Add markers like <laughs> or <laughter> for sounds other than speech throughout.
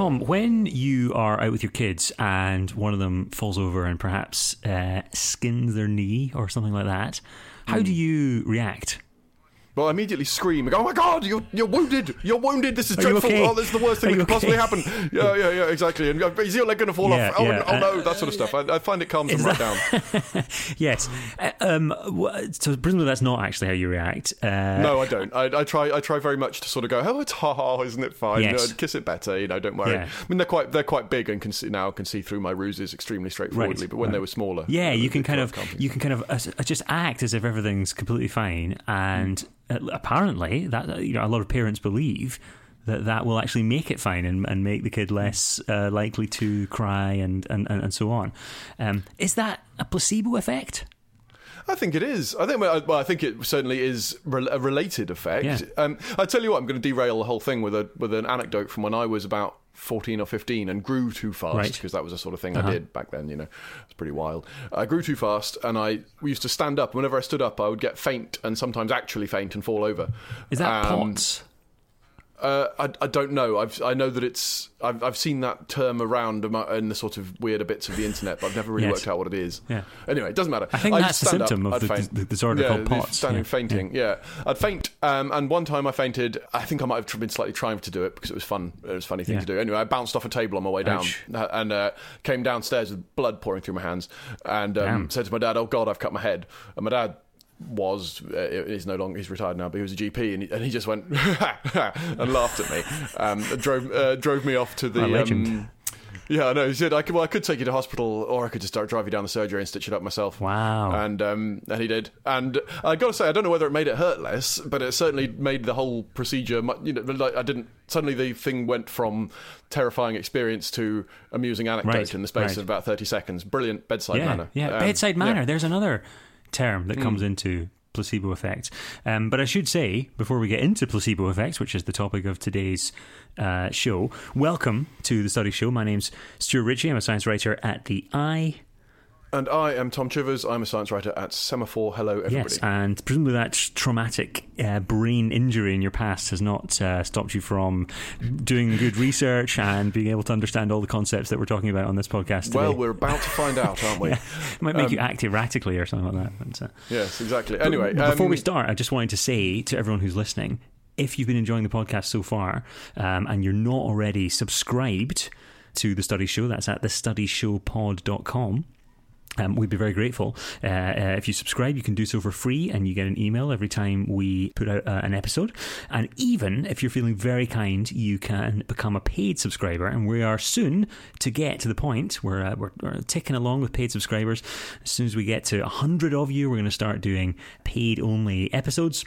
Tom, when you are out with your kids and one of them falls over and perhaps uh, skins their knee or something like that, how Hmm. do you react? Well, I immediately scream and go, "Oh my god, you're you're wounded! You're wounded! This is Are you dreadful! okay? Oh, this is the worst thing Are that you could possibly okay?" happen!" Yeah, yeah, yeah, exactly. And uh, is your leg going to fall Yeah, off? Oh, yeah. oh no, that sort of stuff. I, I find it calms them right down. <laughs> Yes. Uh, um, wh- so presumably that's not actually how you react. Uh, No, I don't. I, I try. I try very much to sort of go, "Oh, it's ha ha, isn't it fine? You know, Yes. kiss it better. You know, don't worry." Yeah. I mean, they're quite they're quite big and can see, now can see through my ruses extremely straightforwardly. But when they were smaller, Yeah, uh, you can kind of you can kind of uh, just act as if everything's completely fine, and uh, apparently that uh, you know a lot of parents believe that that will actually make it fine and, and make the kid less uh, likely to cry and and, and, and so on. Um, is that a placebo effect? I think it is. I think. Well, I think it certainly is a related effect. Yeah. Um, I tell you what, I'm going to derail the whole thing with a with an anecdote from when I was about 14 or 15 and grew too fast Right. because that was the sort of thing Uh-huh. I did back then. You know, it's pretty wild. I grew too fast, and I we used to stand up. Whenever I stood up, I would get faint and sometimes actually faint and fall over. Is that Um, POTS? Uh, I, I don't know. I've I know that it's I've I've seen that term around in the sort of weirder bits of the internet, but I've never really Yes. worked out what it is. Yeah. Anyway, it doesn't matter. I think used that's the stand up, symptom of I'd the- the disorder yeah, called POTS, Standing yeah. fainting. Yeah. I'd faint, um, and one time I fainted. I think I might have been slightly trying to do it because it was fun. It was a funny thing Yeah. to do. Anyway, I bounced off a table on my way down Ouch. uh, and uh, came downstairs with blood pouring through my hands, and um, said to my dad, "Oh God, I've cut my head." And my dad was uh, he's no longer he's retired now, but he was a GP, and he, and he just went <laughs> and laughed at me. Um, drove uh, drove me off to the um, yeah, I know. He said, I could, well, I could take you to hospital, or I could just start drive you down the surgery and stitch it up myself. Wow. And um, and he did. And I got to say, I don't know whether it made it hurt less, but it certainly made the whole procedure. mu- You know, like I didn't. Suddenly, the thing went from terrifying experience to amusing anecdote Right, in the space right. of about thirty seconds. Brilliant bedside yeah, manner. yeah. Um, Bedside manner. yeah. There's another term that comes into placebo effect. Um, but I should say, before we get into placebo effects, which is the topic of today's uh, show, welcome to the Studies Show. My name's Stuart Ritchie. I'm a science writer at the i. And I am Tom Chivers. I'm a science writer at Semafor. Hello, everybody. Yes, and presumably that traumatic uh, brain injury in your past has not uh, stopped you from doing good research and being able to understand all the concepts that we're talking about on this podcast today. well, we're about to find out, aren't we? <laughs> it might make you act erratically or something like that. But, uh, Yes, exactly. Anyway, But before um, we start, I just wanted to say to everyone who's listening if you've been enjoying the podcast so far um, and you're not already subscribed to The Studies Show, that's at thestudyshowpod.com. Um, we'd be very grateful. Uh, uh, if you subscribe, you can do so for free, and you get an email every time we put out uh, an episode. And even if you're feeling very kind, you can become a paid subscriber. And we are soon to get to the point where uh, we're, we're ticking along with paid subscribers. As soon as we get to 100 of you, we're going to start doing paid only episodes.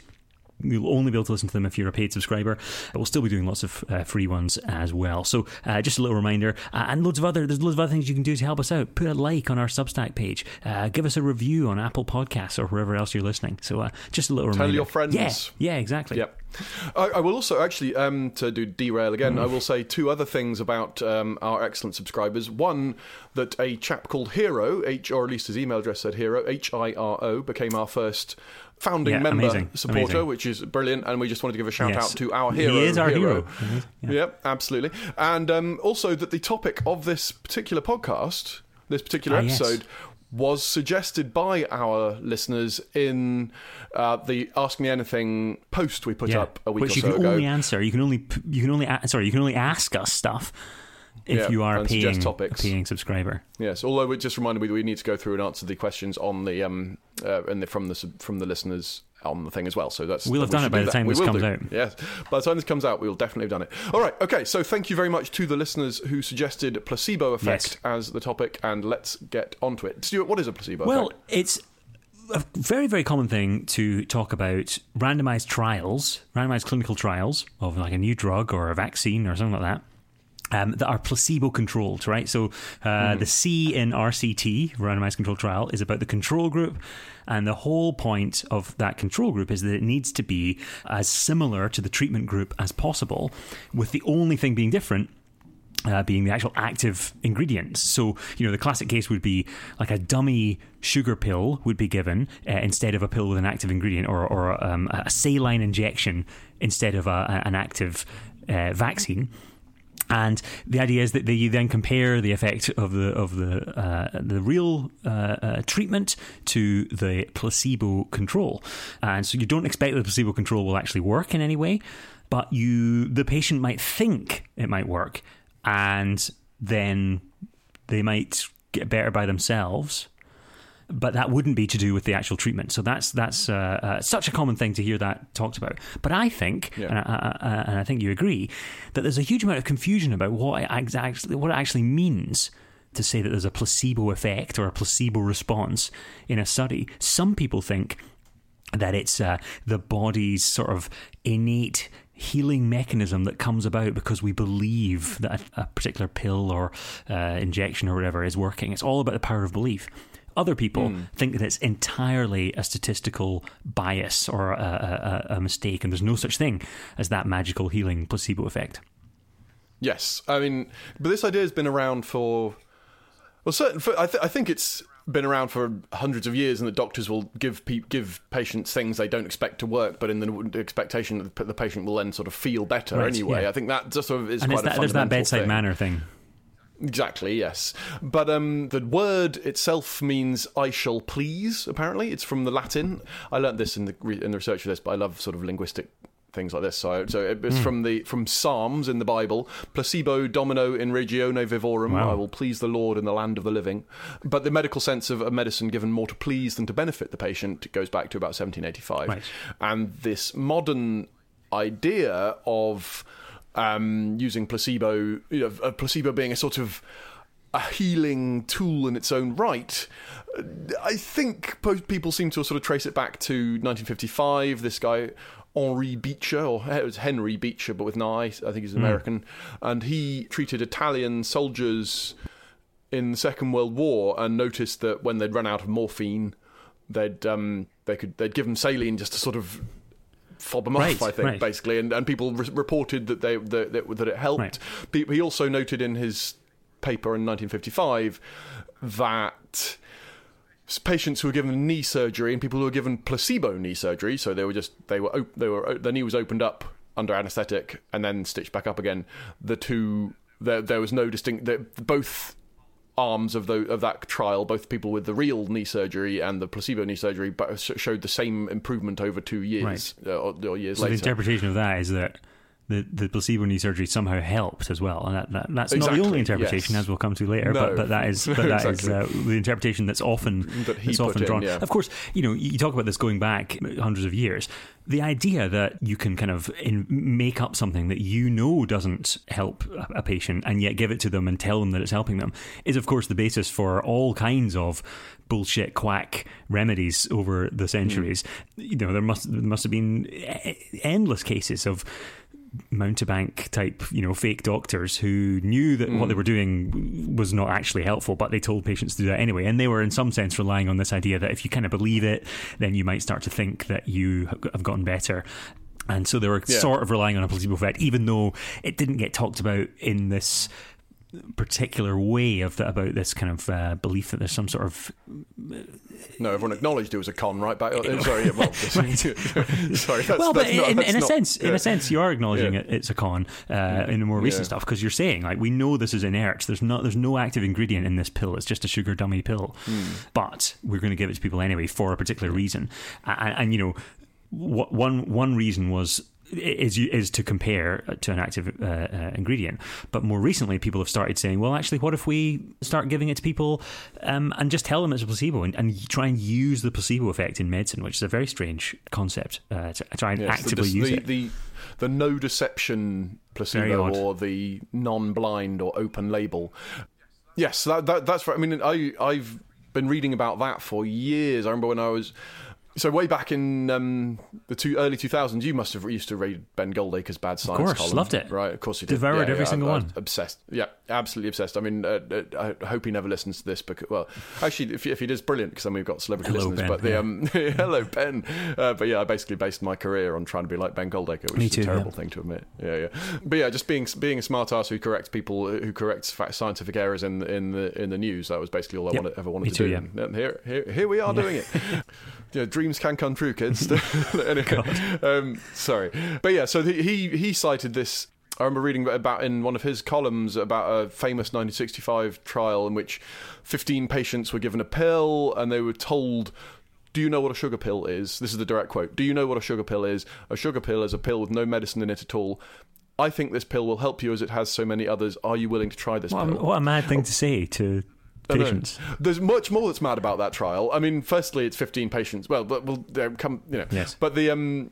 You'll only be able to listen to them if you're a paid subscriber. But we'll still be doing lots of uh, free ones as well. So uh, just a little reminder, uh, and loads of other there's loads of other things you can do to help us out. Put a like on our Substack page. Uh, give us a review on Apple Podcasts or wherever else you're listening. So uh, just a little Tell reminder. Tell your friends. Yeah, yeah, exactly. Yep. I, I will also actually um, to do derail again. I will say two other things about um, our excellent subscribers. One that a chap called Hero, H or at least his email address said Hero, H I R O, became our first founding Yeah, member amazing, supporter, amazing. which is brilliant. And we just wanted to give a shout Yes. out to our hero. He is our hero. Yeah. Yep, absolutely. And um, also that the topic of this particular podcast, this particular Ah, yes. episode, was suggested by our listeners in uh, the Ask Me Anything post we put Yeah. up a week ago. Which you so can ago. only answer. You can only you can only sorry you can only ask us stuff if Yeah, you are a paying, a paying subscriber. Yes, although it just reminded me that we need to go through and answer the questions on the um uh, and the, from the from the listeners on the thing as well. So that's We'll have we done it by do the time We this comes do. out. Yes, by the time this comes out, we will definitely have done it. All right, okay. So thank you very much to the listeners who suggested placebo effect as the topic, and let's get onto it. Stuart, what is a placebo Well, effect? it's a very, very common thing to talk about randomized trials, randomized clinical trials of like a new drug or a vaccine or something like that. Um, that are placebo controlled, right? So uh, the C in RCT, randomized control trial, is about the control group. And the whole point of that control group is that it needs to be as similar to the treatment group as possible, with the only thing being different uh, being the actual active ingredients. So, you know, the classic case would be like a dummy sugar pill would be given uh, instead of a pill with an active ingredient, or, or um, a saline injection instead of a, an active uh, vaccine. And the idea is that you then compare the effect of the of the uh, the real uh, uh, treatment to the placebo control, and so you don't expect the placebo control will actually work in any way, but you the patient might think it might work, and then they might get better by themselves but that wouldn't be to do with the actual treatment. So that's that's uh, uh, such a common thing to hear that talked about. But I think, yeah. and, I, I, and, I, think you agree, that there's a huge amount of confusion about what it actually what it actually means to say that there's a placebo effect or a placebo response in a study. Some people think that it's uh, the body's sort of innate healing mechanism that comes about because we believe that a, a particular pill or uh, injection or whatever is working. It's all about the power of belief. Other people mm. think that it's entirely a statistical bias or a, a, a, mistake, and there's no such thing as that magical healing placebo effect. Yes, I mean, but this idea has been around for well, certain. For, I, th- I think it's been around for hundreds of years, and that doctors will give pe- give patients things they don't expect to work, but in the expectation that the patient will then sort of feel better right, anyway. Yeah. I think that just sort of is and quite that, a There's that bedside thing. manner thing. Exactly, yes. But um, the word itself means "I shall please." Apparently, it's from the Latin. I learnt this in the in the research for this, but I love sort of linguistic things like this. So, so it's mm. from the from Psalms in the Bible. Placebo domino in regione vivorum. Wow. I will please the Lord in the land of the living. But the medical sense of a medicine given more to please than to benefit the patient goes back to about 1785. Right. And this modern idea of um, using placebo, you know, a placebo being a sort of a healing tool in its own right. I think people seem to sort of trace it back to 1955. This guy Henri Beecher, or it was Henry Beecher, but with an I. I think he's hmm. American, mm. and he treated Italian soldiers in the Second World War and noticed that when they'd run out of morphine, they'd um, they could they'd give them saline just to sort of fob them right, off, I think, right. basically. And, and people re- reported that they that, that, that it helped. Right. He also noted in his paper in 1955 that patients who were given knee surgery and people who were given placebo knee surgery, so they were just they were op- they were uh, their knee was opened up under anaesthetic and then stitched back up again. The two there there was no distinct. Both arms of the of that trial, both people with the real knee surgery and the placebo knee surgery, but showed the same improvement over two years right. uh, or, or, years so later. The interpretation of that is that the, the placebo knee surgery somehow helped as well, and that, that that's exactly, not the only interpretation, yes. as we'll come to later. No, but, but that is <laughs> but that exactly. is, uh, the interpretation that's often that that's often drawn. Yeah. Of course, you know you talk about this going back hundreds of years. The idea that you can kind of in, make up something that you know doesn't help a, a patient and yet give it to them and tell them that it's helping them is, of course, the basis for all kinds of bullshit quack remedies over the centuries. Mm. You know, there must there must have been endless cases of mountebank type, you know, fake doctors who knew that mm. what they mm. were doing was not actually helpful, but they told patients to do that anyway. And they were, in some sense, relying on this idea that if you kind of believe it, then you might start to think that you have gotten better. And so they were yeah. sort of relying on a placebo effect, even though it didn't get talked about in this particular way of the, about this kind of uh, belief that there's some sort of no, everyone acknowledged it was a con, right? Back, uh, sorry, well, <laughs> <laughs> sorry. That's, well, but in, in a sense, yeah. in a sense, you are acknowledging yeah. it, it's a con uh, in the more recent yeah. stuff because you're saying like we know this is inert. There's not, there's no active ingredient in this pill. It's just a sugar dummy pill, mm. but we're going to give it to people anyway for a particular reason. And, and you know, one one reason was is is to compare to an active uh, uh, ingredient. But more recently, people have started saying, well, actually, what if we start giving it to people um, and just tell them it's a placebo and, and, try and use the placebo effect in medicine, which is a very strange concept. Uh, to try and yes, actively the, use the, it. The, the no deception placebo or the non-blind or open label. Yes, that, that, that's right. I mean, I I've been reading about that for years. I remember when I was so way back in um, the two, early 2000s, you must have used to read Ben Goldacre's Bad Science Of course, column, loved it. Right, of course you did. Devoured yeah, every yeah, single I, one. I obsessed. Yeah, absolutely obsessed. I mean, uh, uh, I hope he never listens to this. Because, well, actually, if, if he does, brilliant, because then we've got celebrity hello, listeners. Ben, but the, yeah. um, <laughs> hello, Ben. Uh, but yeah, I basically based my career on trying to be like Ben Goldacre, which Me is too, a terrible thing to admit. Yeah, yeah. But yeah, just being being a smart ass who corrects people, who corrects scientific errors in in the in the news. That was basically all I yep. wanted, ever wanted Me to too, do. Yeah. And here, here, here we are doing it. <laughs> dreams can come true, kids. <laughs> <laughs> anyway, um, sorry, but yeah. So he he cited this I remember reading about in one of his columns about a famous 1965 trial in which 15 patients were given a pill and they were told do you know what a sugar pill is? This is the direct quote. Do you know what a sugar pill is? A sugar pill is a pill with no medicine in it at all. I think this pill will help you as it has so many others. Are you willing to try this What, a, pill? what a mad thing to say to. Patients. There's much more that's mad about that trial. I mean, firstly, it's 15 patients. Well, but we'll come, you know. Yes. But the um,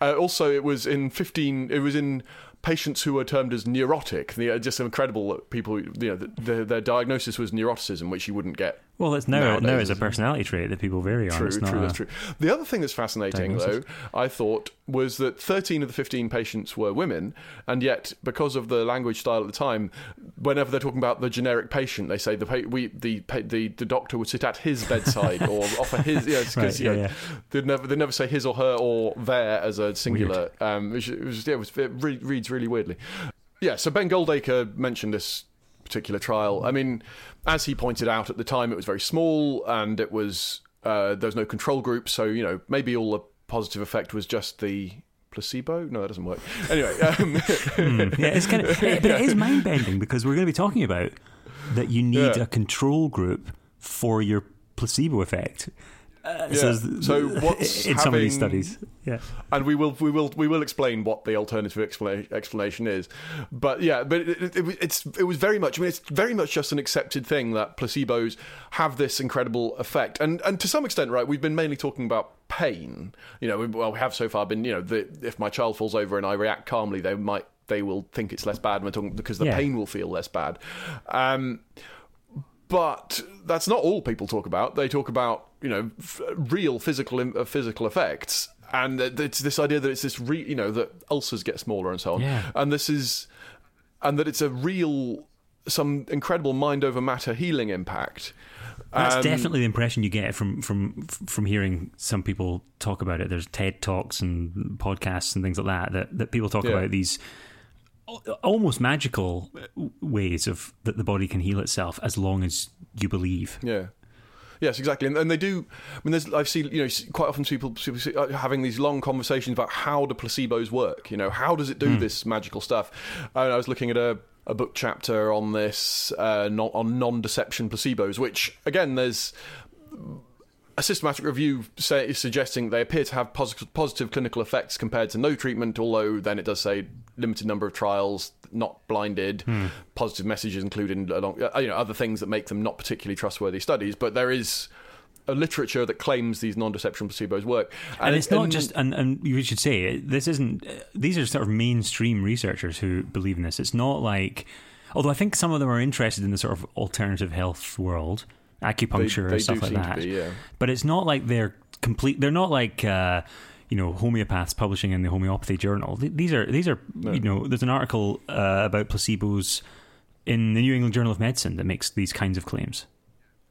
uh, also it was in 15. It was in patients who were termed as neurotic. The, uh, just incredible that people. You know, the, the, their diagnosis was neuroticism, which you wouldn't get. Well, it's no, no, it's a personality trait that people vary on. True, It's true, not that's a- true. The other thing that's fascinating, diagnosis. though, I thought, was that 13 of the 15 patients were women, and yet, because of the language style at the time, whenever they're talking about the generic patient, they say the pa- we the pa- the, the doctor would sit at his bedside or <laughs> offer his. Right, because yeah, you know, yeah. they'd never they never say his or her or their as a singular. Um, it was yeah, it, was, it re- reads really weirdly. Yeah, so Ben Goldacre mentioned this particular trial. I mean, as he pointed out at the time, it was very small and it was uh, there was no control group, so you know maybe all the positive effect was just the placebo. No, that doesn't work. Anyway, <laughs> um, yeah, it's kind of, <laughs> but it is mind bending because we're going to be talking about that you need Yeah. a control group for your placebo effect. Uh, Yeah. there's- So what's <laughs> in some of these studies? Yeah, and we will we will we will explain what the alternative expla- explanation is. But yeah, but it, it, it, it's it was very much. I mean, it's very much just an accepted thing that placebos have this incredible effect, and and to some extent, right, we've been mainly talking about pain. You know, we, well, we have so far been. You know, the, if my child falls over and I react calmly, they might they will think it's less bad. And we're talking because the Yeah. pain will feel less bad. Um, but that's not all people talk about. They talk about you know f- real physical im- uh, physical effects, and it's this idea that it's this re- you know that ulcers get smaller and so on, Yeah. and this is and that it's a real some incredible mind over matter healing impact. that's Um, definitely the impression you get from from from hearing some people talk about it. There's TED talks and podcasts and things like that that, that people talk Yeah. about these almost magical ways of that the body can heal itself as long as you believe. Yeah. Yes, exactly, and, and they do. I mean, there's I've seen you know quite often people, people see- uh, having these long conversations about how do placebos work. You know, how does it do this magical stuff? And I was looking at a, a book chapter on this uh, non, on non-deception placebos, which again, there's a systematic review say, is suggesting they appear to have positive, positive clinical effects compared to no treatment, although then it does say limited number of trials, not blinded, positive messages included, along, uh, you know, other things that make them not particularly trustworthy studies. But there is a literature that claims these non-deception placebos work, and, it's not and- just and, and you should say this isn't these are sort of mainstream researchers who believe in this it's not like although i think some of them are interested in the sort of alternative health world acupuncture they and stuff like that. be, yeah. but it's not like they're complete they're not like uh you know homeopaths publishing in the homeopathy journal. These are these are you know there's an article uh, about placebos in the new england journal of medicine that makes these kinds of claims.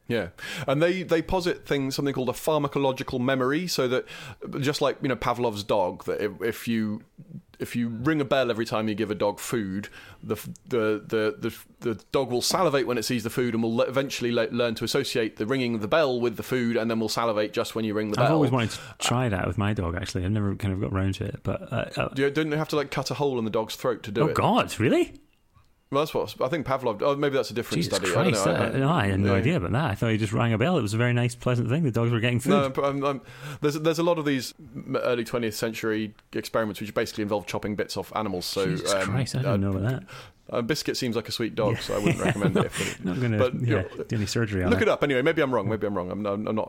Yeah, and they they posit things something called a pharmacological memory, so that just like you know Pavlov's dog, that if, if you if you ring a bell every time you give a dog food, the the the the, the dog will salivate when it sees the food, and will le- eventually le- learn to associate the ringing of the bell with the food, and then will salivate just when you ring the bell. i've always wanted to try that with my dog actually i've never kind of got around to it but uh, uh, Do you, don't you have to like cut a hole in the dog's throat to do oh it? Oh God really Well, that's what I think Pavlov. Oh, maybe that's a different Jesus study. Christ! I don't know. that- no, I had no yeah. idea about that. I thought he just rang a bell. It was a very nice, pleasant thing. The dogs were getting food. No, but I'm, I'm, there's there's a lot of these early 20th century experiments which basically involve chopping bits off animals. So Jesus um, Christ! I didn't uh, know about that. Uh, Biscuit seems like a sweet dog, so I wouldn't recommend <laughs> it. If, Not going to but, yeah, do any surgery on it? look it. it up anyway. Maybe I'm wrong. Maybe I'm wrong. I'm, I'm not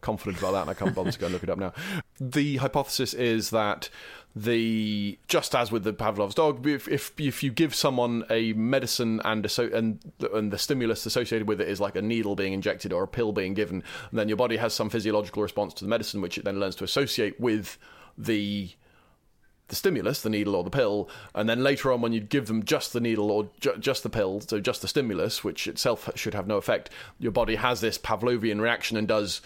confident about that, and I can't bother to go and look it up now. The hypothesis is that the just as with the Pavlov's dog, if if, if you give someone a medicine and asso- and and the stimulus associated with it is like a needle being injected or a pill being given, then your body has some physiological response to the medicine, which it then learns to associate with the the stimulus, the needle or the pill, and then later on when you give them just the needle or ju- just the pill, so just the stimulus, which itself should have no effect, your body has this Pavlovian reaction and does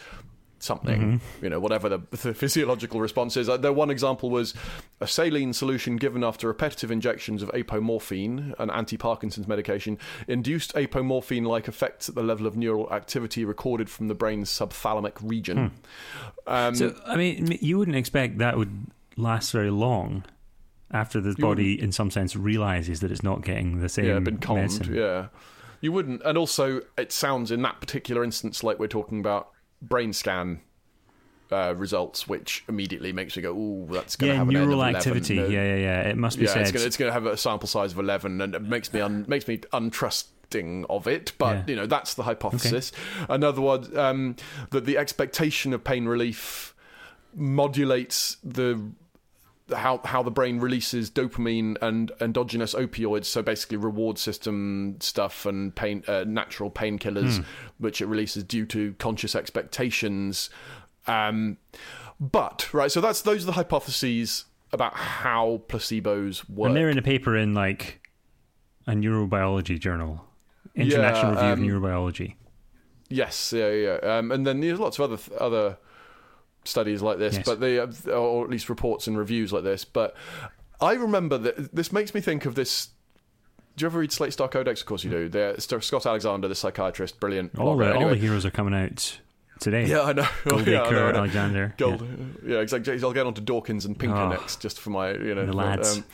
something, you know, whatever the, the physiological response is. Uh, there, one example was a saline solution given after repetitive injections of apomorphine, an anti-Parkinson's medication, induced apomorphine-like effects at the level of neural activity recorded from the brain's subthalamic region. Um, So, I mean, you wouldn't expect that would last very long. after the body, in some sense, realizes that it's not getting the same yeah, been calmed. medicine. Yeah, you wouldn't. And also, it sounds in that particular instance like we're talking about brain scan uh, results, which immediately makes me go, "Oh, that's going to Yeah, have an N of neural 11." activity. No- Yeah, yeah, yeah. It must be yeah, said. it's going to have a sample size of eleven, and it makes me un, makes me untrusting of it. But Yeah. you know, that's the hypothesis. Another one um, that the expectation of pain relief modulates the how how the brain releases dopamine and endogenous opioids, so basically reward system stuff and pain uh, natural painkillers, Hmm. which it releases due to conscious expectations. Um, but right, so that's those are the hypotheses about how placebos work. and they're in a paper in like a neurobiology journal, International Yeah, Review um, of Neurobiology. Yes, yeah, yeah. Um, and then there's lots of other other studies like this, Yes. but they or at least reports and reviews like this. But I remember that this makes me think of this. Do you ever read Slate Star Codex? Of course you do. There, Scott Alexander, the psychiatrist, brilliant. All blogger. the all the heroes are coming out today. Yeah, I know. Goldacre, <laughs> yeah, know, I know. Alexander. Gold, yeah. exactly. I'll get on to Dawkins and Pinker Oh. next, just for my, you know, The lads. Um,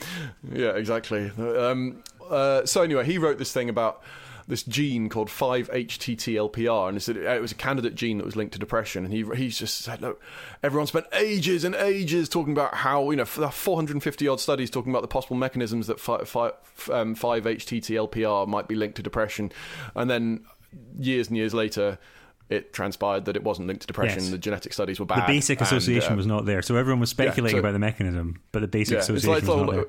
yeah, exactly. Um, uh, so anyway, he wrote this thing about this gene called 5-HTTLPR, and it's it was a candidate gene that was linked to depression. And he he's just said, look, everyone spent ages and ages talking about how you know 450 odd studies talking about the possible mechanisms that 5, 5, um, 5-HTTLPR might be linked to depression, and then years and years later. It transpired that it wasn't linked to depression. Yes. The genetic studies were bad. The basic and, association uh, was not there, so everyone was speculating so- about the mechanism, but the basic yeah, it's association like, was not or, there.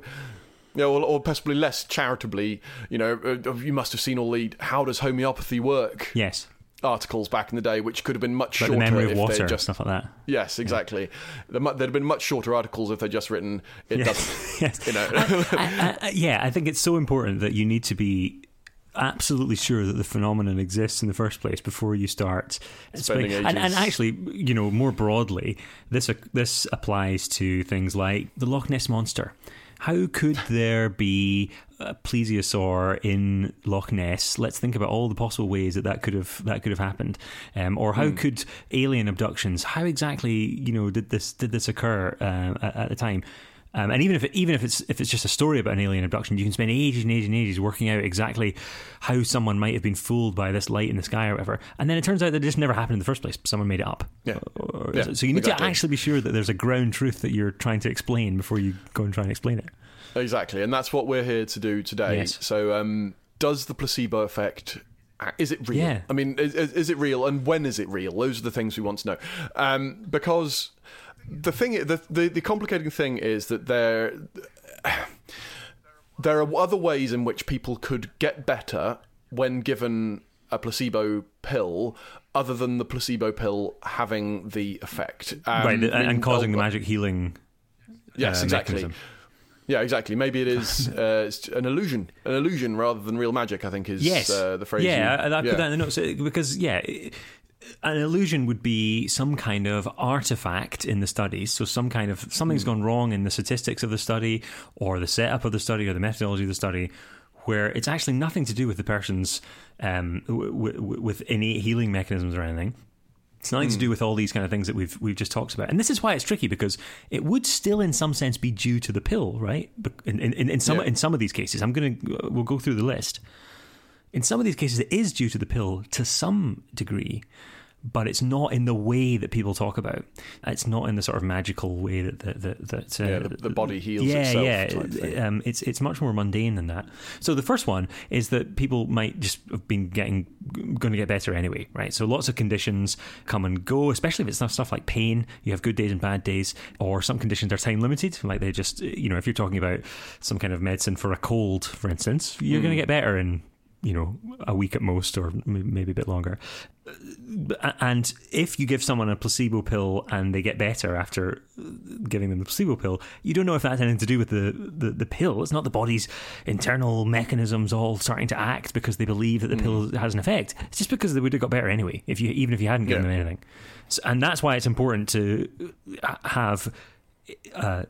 Yeah, or, or possibly less charitably. You know, uh, you must have seen all the "How does homeopathy work?" Yes, articles back in the day, which could have been much like the shorter memory of if water, just stuff like that. yes, exactly. There mu- There'd have been much shorter articles if they'd just written it doesn't. <laughs> yes. You know, I, I, yeah, I think it's so important that you need to be absolutely sure that the phenomenon exists in the first place before you start Spending and, and actually, you know, more broadly, this this applies to things like the Loch Ness monster. How could there be a plesiosaur in Loch Ness? Let's think about all the possible ways that that could have that could have happened, um, or how could alien abductions? How exactly, you know, did this did this occur uh, at, at the time? Um, and even if it, even if it's if it's just a story about an alien abduction, you can spend ages and ages and ages working out exactly how someone might have been fooled by this light in the sky or whatever. And then it turns out that it just never happened in the first place. Someone made it up. Yeah. Or- Yeah, so you need exactly. to actually be sure that there's a ground truth that you're trying to explain before you go and try and explain it. exactly, and that's what we're here to do today. Yes. So, um, does the placebo effect? Is it real? Yeah. I mean, is, is is it real, and when is it real? Those are the things we want to know. Um, because the thing, the, the the complicating thing is that there there are other ways in which people could get better when given a placebo pill, other than the placebo pill having the effect, um, right. And, and causing the magic healing. Yes, uh, exactly. mechanism. Yeah, exactly. Maybe it is <laughs> uh, it's an illusion, an illusion rather than real magic. I think is Yes. uh, the phrase. Yeah, you- I, I put that in the notes uh, because yeah, an illusion would be some kind of artifact in the studies. So some kind of something's Hmm. gone wrong in the statistics of the study, or the setup of the study, or the methodology of the study, where it's actually nothing to do with the person's um, w- w- with innate healing mechanisms or anything. It's nothing Hmm. to do with all these kind of things that we've we've just talked about, and this is why it's tricky because it would still, in some sense, be due to the pill, right? In, in, in, in some Yeah. in some of these cases, I'm gonna we'll go through the list. In some of these cases, it is due to the pill to some degree, but it's not in the way that people talk about. It's not in the sort of magical way that that that, that uh, Yeah, the- the body heals yeah, itself Yeah. Um, it's it's much more mundane than that. So the first one is that people might just have been getting going to get better anyway, right? So lots of conditions come and go, especially if it's stuff stuff like pain. You have good days and bad days, or some conditions are time limited, like they just you know if you're talking about some kind of medicine for a cold, for instance, you're Hmm. going to get better in you know a week at most, or maybe a bit longer. Uh, and if you give someone a placebo pill and they get better after giving them the placebo pill, you don't know if that's anything to do with the, the, the pill. It's not the body's internal mechanisms all starting to act because they believe that the pill mm. has an effect. It's just because they would have got better anyway, if you even if you hadn't given Yeah. them anything. So, and that's why it's important to uh, have uh,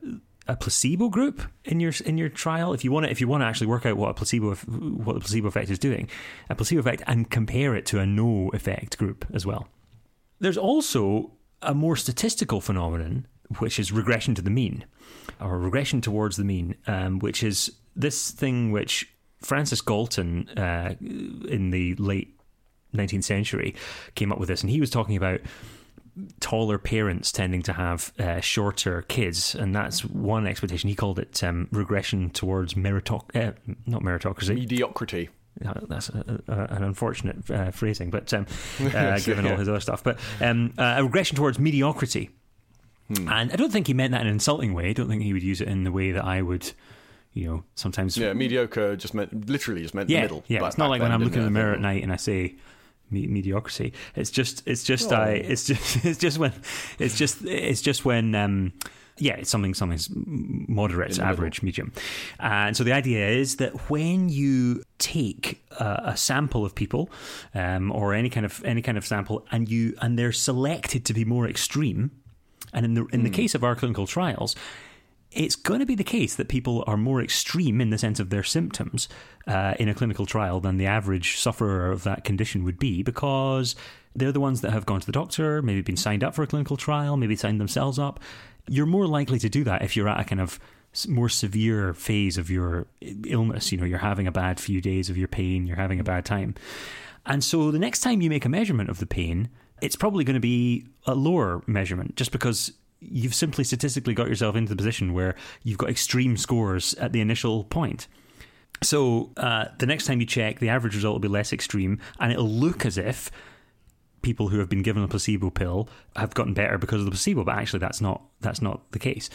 a placebo group in your in your trial? If you want to if you want to actually work out what a placebo what the placebo effect is doing a placebo effect and compare it to a no effect group as well. There's also a more statistical phenomenon which is regression to the mean, or regression towards the mean, um, which is this thing which Francis Galton uh, in the late 19th century came up with this, and he was talking about taller parents tending to have uh, shorter kids, and that's one expectation. He called it um, regression towards meritoc- uh, not meritocracy, mediocrity. Uh, that's a, a, an unfortunate uh, phrasing, but um, <laughs> uh, given all his other stuff, but um, uh, a regression towards mediocrity. Hmm. And I don't think he meant that in an insulting way. I don't think he would use it in the way that I would you know, sometimes. Yeah, mediocre just meant literally just meant yeah, the middle. Yeah, it's not like when I'm looking in the mirror at night and I say me- mediocrity. It's just, it's just, oh. I, it's just, <laughs> it's just when, it's just, it's just when. Um, yeah, it's something something's moderate, average, medium. And so the idea is that when you take a, a sample of people, um, or any kind of any kind of sample, and you and they're selected to be more extreme, and in the in mm. the hmm. case of our clinical trials, it's going to be the case that people are more extreme in the sense of their symptoms uh, in a clinical trial than the average sufferer of that condition would be because they're the ones that have gone to the doctor, maybe been signed up for a clinical trial, maybe signed themselves up. You're more likely to do that if you're at a kind of more severe phase of your illness. You know, you're having a bad few days of your pain, you're having a bad time. And so the next time you make a measurement of the pain, it's probably going to be a lower measurement just because you've simply statistically got yourself into the position where you've got extreme scores at the initial point. So uh, the next time you check, the average result will be less extreme, and it'll look as if people who have been given a placebo pill have gotten better because of the placebo. But actually, that's not that's not the case.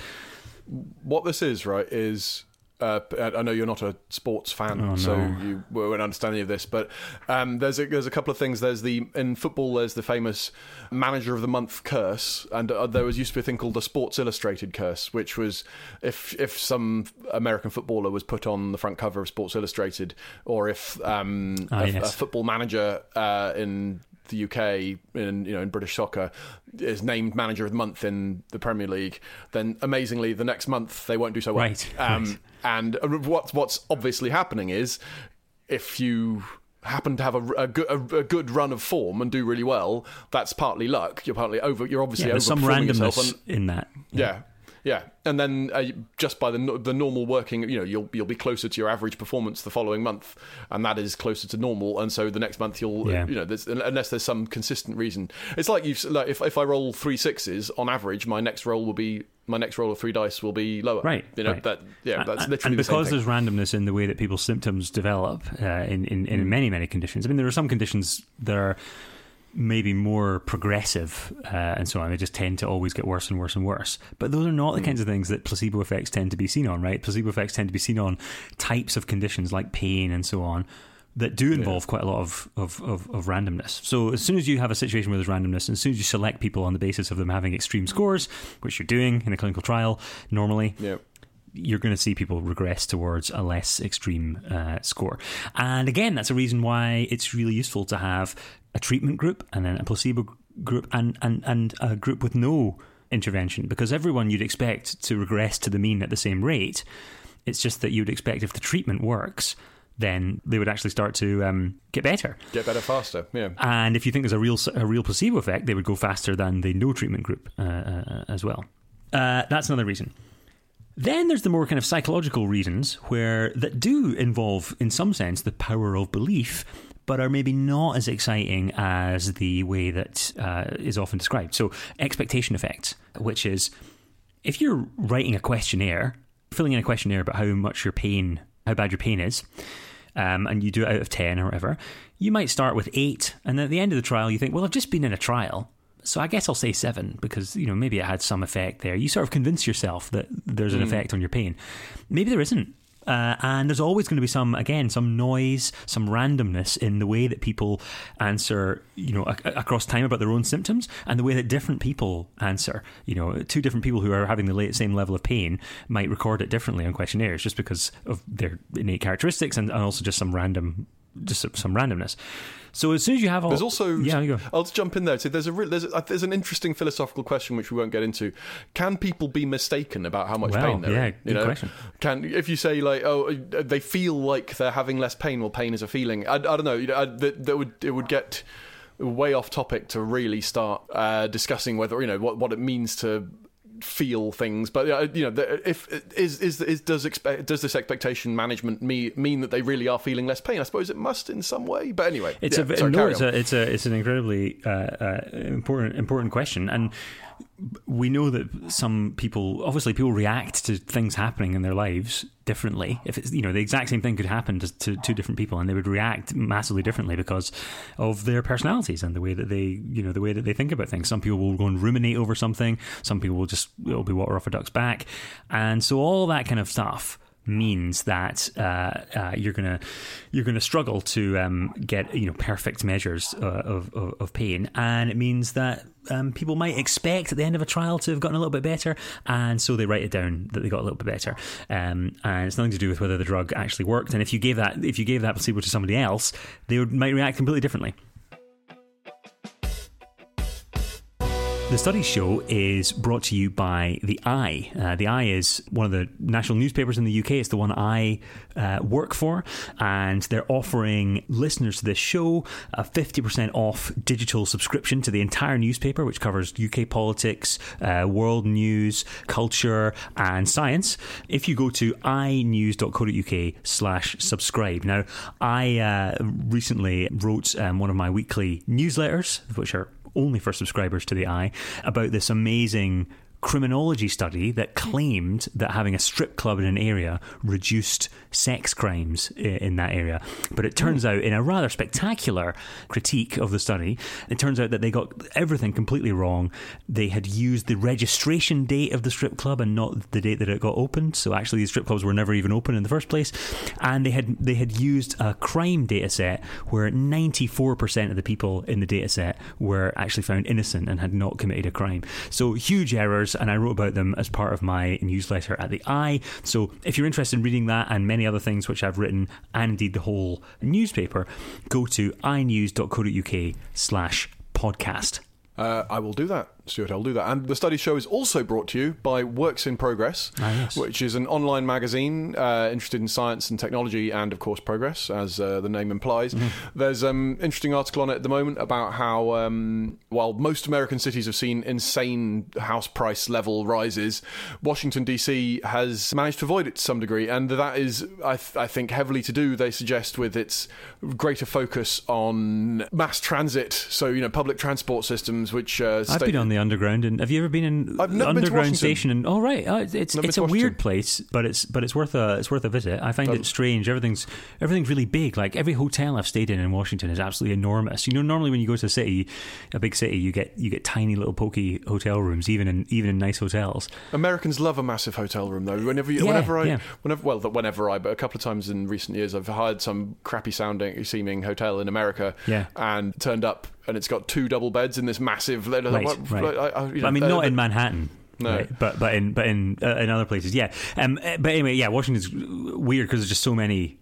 What this is, right, is uh, I know you're not a sports fan, oh, no. so you won't understand any of this. But um, there's a, there's a couple of things. There's the in football. There's the famous manager of the month curse, and uh, there was used to be a thing called the Sports Illustrated curse, which was if if some American footballer was put on the front cover of Sports Illustrated, or if um, ah, a, yes. a, football manager uh, in the UK in you know in British soccer is named manager of the month in the Premier League, then amazingly the next month they won't do so well. Right. Um, right. And what's what's obviously happening is if you happen to have a, a, good, a, a, good run of form and do really well, that's partly luck. You're partly over. You're obviously yeah, over some randomness in that. Yeah. yeah. Yeah, and then uh, just by the the normal working, you know, you'll you'll be closer to your average performance the following month, and that is closer to normal. And so the next month you'll, yeah. you know, there's, unless there's some consistent reason, it's like you like if if I roll three sixes on average, my next roll will be my next roll of three dice will be lower. Right. You know right. that. Yeah. That's literally and because the there's randomness in the way that people's symptoms develop uh, in in, in mm. many many conditions. I mean, there are some conditions that are maybe more progressive uh, and so on. They just tend to always get worse and worse and worse. But those are not the mm. kinds of things that placebo effects tend to be seen on, right? Placebo effects tend to be seen on types of conditions like pain and so on that do involve yeah. quite a lot of, of, of, of, randomness. So as soon as you have a situation where there's randomness, and as soon as you select people on the basis of them having extreme scores, which you're doing in a clinical trial normally, yeah you're going to see people regress towards a less extreme uh, score. And again, that's a reason why it's really useful to have a treatment group and then a placebo group and, and, and a group with no intervention because everyone you'd expect to regress to the mean at the same rate. It's just that you'd expect if the treatment works, then they would actually start to um, get better, get better faster. Yeah. And if you think there's a real a real placebo effect, they would go faster than the no treatment group uh, uh, as well. Uh, that's another reason. Then there's the more kind of psychological reasons where that do involve, in some sense, the power of belief, but are maybe not as exciting as the way that uh, is often described. So, expectation effects, which is if you're writing a questionnaire, filling in a questionnaire about how much your pain, how bad your pain is, um, and you do it out of 10 or whatever, you might start with eight, and at the end of the trial, you think, well, I've just been in a trial. So I guess I'll say seven because you know maybe it had some effect there. You sort of convince yourself that there's an mm. effect on your pain. Maybe there isn't. Uh, and there's always going to be some, again, some noise, some randomness in the way that people answer, you know, a- across time about their own symptoms, and the way that different people answer. You know, two different people who are having the same level of pain might record it differently on questionnaires, just because of their innate characteristics and, and also just some random, just some randomness. So as soon as you have all, there's also yeah, go. I'll just jump in there. So there's a there's a, there's an interesting philosophical question which we won't get into. Can people be mistaken about how much well, pain they're yeah, in? You know, question. can if you say like oh they feel like they're having less pain, well pain is a feeling. I, I don't know. I, that, that would it would get way off topic to really start uh, discussing whether you know what what it means to feel things. But uh, you know, if is is, is does expect does this expectation management me, mean that they really are feeling less pain? I suppose it must in some way. But anyway, it's yeah, a sorry, no, it's a, it's a it's an incredibly uh, uh, important important question and we know that some people, obviously, people react to things happening in their lives differently. If it's you know the exact same thing could happen to, to two different people, and they would react massively differently because of their personalities and the way that they you know the way that they think about things. Some people will go and ruminate over something. Some people will just it'll be water off a duck's back, and so all that kind of stuff means that uh, uh, you're gonna you're gonna struggle to um, get you know perfect measures uh, of, of, of pain, and it means that um, people might expect at the end of a trial to have gotten a little bit better, and so they write it down that they got a little bit better. Um, and it's nothing to do with whether the drug actually worked. And if you gave that if you gave that placebo to somebody else, they would, might react completely differently. The Studies Show is brought to you by The i. Uh, the i is one of the national newspapers in the UK. It's the one I uh, work for, and they're offering listeners to this show a 50% off digital subscription to the entire newspaper, which covers UK politics, uh, world news, culture, and science. If you go to inews.co.uk slash subscribe. Now, I uh, recently wrote um, one of my weekly newsletters, which are only for subscribers to the i, about this amazing criminology study that claimed that having a strip club in an area reduced sex crimes uh, in that area. But it turns out, in a rather spectacular critique of the study, it turns out that they got everything completely wrong. They had used the registration date of the strip club and not the date that it got opened. So actually, these strip clubs were never even open in the first place. And they had they had used a crime data set where 94% of the people in the data set were actually found innocent and had not committed a crime. So huge errors and I wrote about them as part of my newsletter at the i. So if you're interested in reading that and many other things which I've written, and indeed the whole newspaper, go to inews.co.uk slash podcast. Uh, I will do that. Stuart, I'll do that. And the Studies Show is also brought to you by Works in Progress, ah, yes. which is an online magazine uh, interested in science and technology and, of course, progress, as uh, the name implies. Mm-hmm. There's an um, interesting article on it at the moment about how, um, while most American cities have seen insane house price level rises, Washington, D.C. has managed to avoid it to some degree. And that is, I, th- I think, heavily to do, they suggest, with its greater focus on mass transit. So, you know, public transport systems, which. Uh, I've been on the underground. And have you ever been in I've never underground been to station? And oh right, oh, it's Never it's a weird place, but it's but it's worth a it's worth a visit. I find Oh. it strange. Everything's everything's really big. Like every hotel I've stayed in in Washington is absolutely enormous. You know, normally when you go to a city, a big city, you get you get tiny little pokey hotel rooms, even in even in nice hotels. Americans love a massive hotel room, though. Whenever, you, Yeah, whenever I, yeah. whenever, well, whenever I, but a couple of times in recent years, I've hired some crappy sounding, seeming hotel in America, Yeah. and turned up, and it's got two double beds in this massive. Right, Right, right. I, I, you know, I mean, not in Manhattan. No. right, but but in but in uh, in other places, yeah. Um, uh, but anyway, yeah, Washington's weird because there's just so many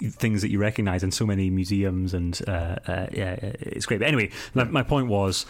things that you recognize and so many museums and uh, uh, yeah, it's great. But anyway, my, my point was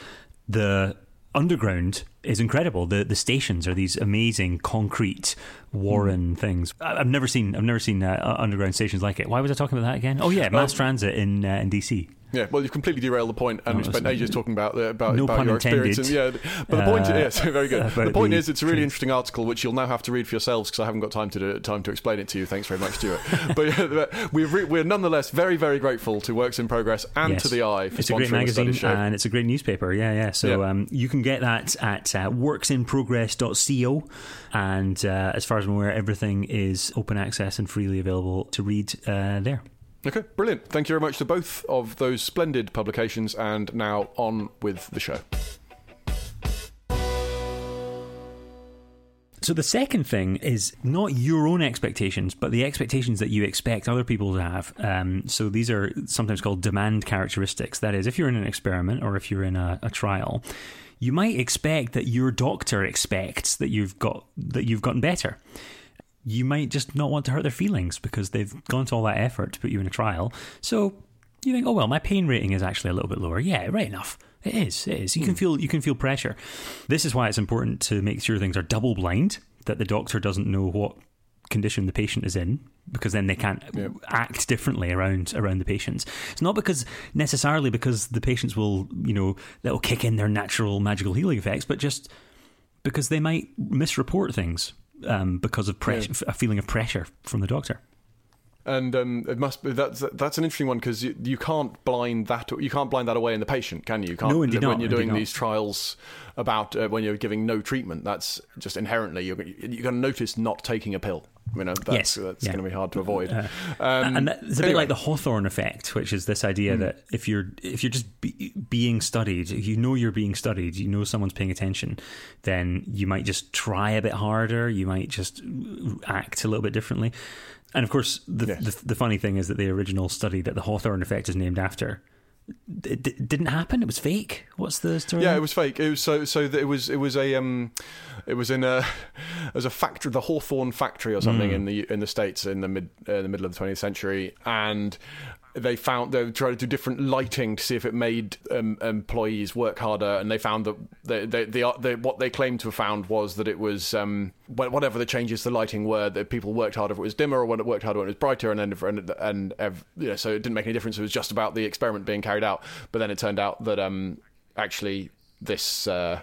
the underground is incredible. The the stations are these amazing concrete Warren things. I- I've never seen I've never seen uh, underground stations like it. Why was I talking about that again? Oh yeah, mass transit in uh, in DC. Yeah, well, you've completely derailed the point, and Oh, we spent ages talking about the, about, No about pun your experience. intended. And, yeah, but the point, Uh, yes, <laughs> very good. about The point the is, it's a really interesting article which you'll now have to read for yourselves because I haven't got time to do, time to explain it to you. Thanks very much, Stuart. <laughs> but we're re- we're nonetheless very very grateful to Works in Progress and Yes. to the i for. It's a great magazine and it's a great newspaper. Yeah, yeah. So Yeah. Um, you can get that at uh, worksinprogress.co. And uh, as far as I'm aware, everything is open access and freely available to read uh, there. Okay, brilliant. Thank you very much to both of those splendid publications, and now on with the show. So the second thing is not your own expectations, but the expectations that you expect other people to have. Um, so these are sometimes called demand characteristics. That is, if you're in an experiment or if you're in a, a trial, you might expect that your doctor expects that you've got that you've gotten better. You might just not want to hurt their feelings because they've gone to all that effort to put you in a trial. So you think, oh well, my pain rating is actually a little bit lower. Yeah, right enough. It is. It is. You can hmm. feel. You can feel pressure. This is why it's important to make sure things are double blind. That the doctor doesn't know what condition the patient is in, because then they can't Yeah. act differently around around the patients. It's not because necessarily because the patients will, you know, that will kick in their natural magical healing effects, but just because they might misreport things um, because of press- a feeling of pressure from the doctor. And um, it must be that's that's an interesting one because you, you can't blind that you can't blind that away in the patient, can you? You can't No, indeed when not, you're indeed doing not. these trials about uh, when you're giving no treatment. That's just inherently you're you're going to notice not taking a pill. You know, that's, Yes, that's yeah. going to be hard to avoid. Uh, um, and that, it's a bit anyway. Hmm. like the Hawthorne effect, which is this idea that if you're if you're just be, being studied, if you know you're being studied, you know someone's paying attention, then you might just try a bit harder. You might just act a little bit differently. And of course, the Yes. the, the funny thing is that the original study that the Hawthorne effect is named after. It, it didn't happen. It was fake. What's the story? Yeah, it was fake. It was so so that it was it was a um, it was in a <laughs> it was a factory, the Hawthorne factory or something Hmm. in the in the states in the mid uh, the middle of the 20th century, and they found they tried to do different lighting to see if it made um, employees work harder, and they found that they, they, they, they, what they claimed to have found was that it was um, whatever the changes to lighting were that people worked harder if it was dimmer or when it worked harder when it was brighter, and then and and ev- you know, so it didn't make any difference. It was just about the experiment being carried out. But then it turned out that um, actually this. Uh,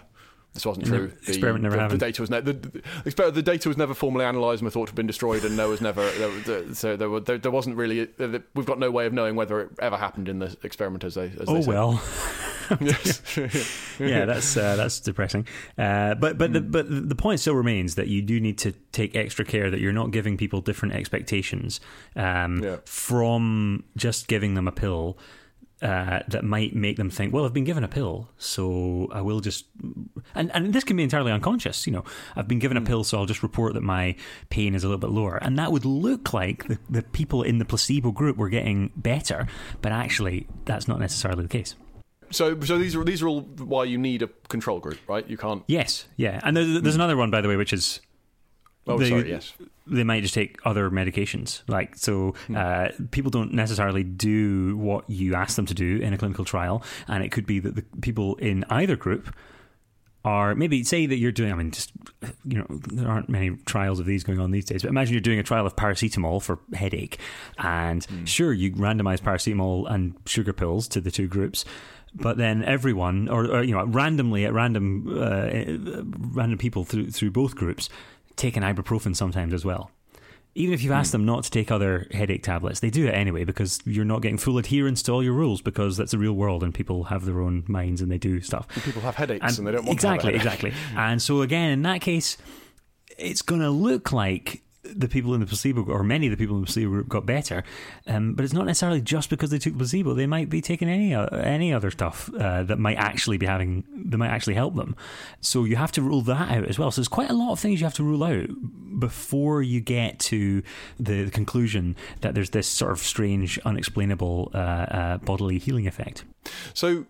this wasn't No, true. The, experiment never the, the data was ne- the, the, the data was never formally analysed and thought to have been destroyed, and there was never there, so there, were, there, there wasn't really. There, we've got no way of knowing whether it ever happened in the experiment as they. As Oh they well. <laughs> yes. <laughs> yeah, that's uh, that's depressing. Uh, but but Hmm. the, but the point still remains that you do need to take extra care that you're not giving people different expectations um, Yeah. from just giving them a pill. Uh, that might make them think, well, I've been given a pill, so I will just, and and this can be entirely unconscious. You know, I've been Hmm. given a pill, so I'll just report that my pain is a little bit lower, and that would look like the, the people in the placebo group were getting better, but actually, that's not necessarily the case. So so these are these are all why you need a control group, right? You can't. Yes, yeah, and there's, there's another one by the way, which is Oh, They- sorry. Yes. they might just take other medications. Like so, uh, people don't necessarily do what you ask them to do in a clinical trial, and it could be that the people in either group are maybe say that you're doing. I mean, just you know, there aren't many trials of these going on these days. But imagine you're doing a trial of paracetamol for headache, and sure, you randomize paracetamol and sugar pills to the two groups. But then everyone, or, or you know, randomly at random, uh, random people through through both groups, take an ibuprofen sometimes as well. Even if you've asked hmm. them not to take other headache tablets, they do it anyway because you're not getting full adherence to all your rules because that's the real world and people have their own minds and they do stuff. People have headaches and, And they don't want exactly, exactly. <laughs> And so again, in that case, it's going to look like the people in the placebo or many of the people in the placebo group got better, um, but it's not necessarily just because they took placebo. They might be taking any uh, any other stuff uh, that might actually be having that might actually help them. So you have to rule that out as well. So there's quite a lot of things you have to rule out before you get to the, the conclusion that there's this sort of strange, unexplainable uh, uh, bodily healing effect. So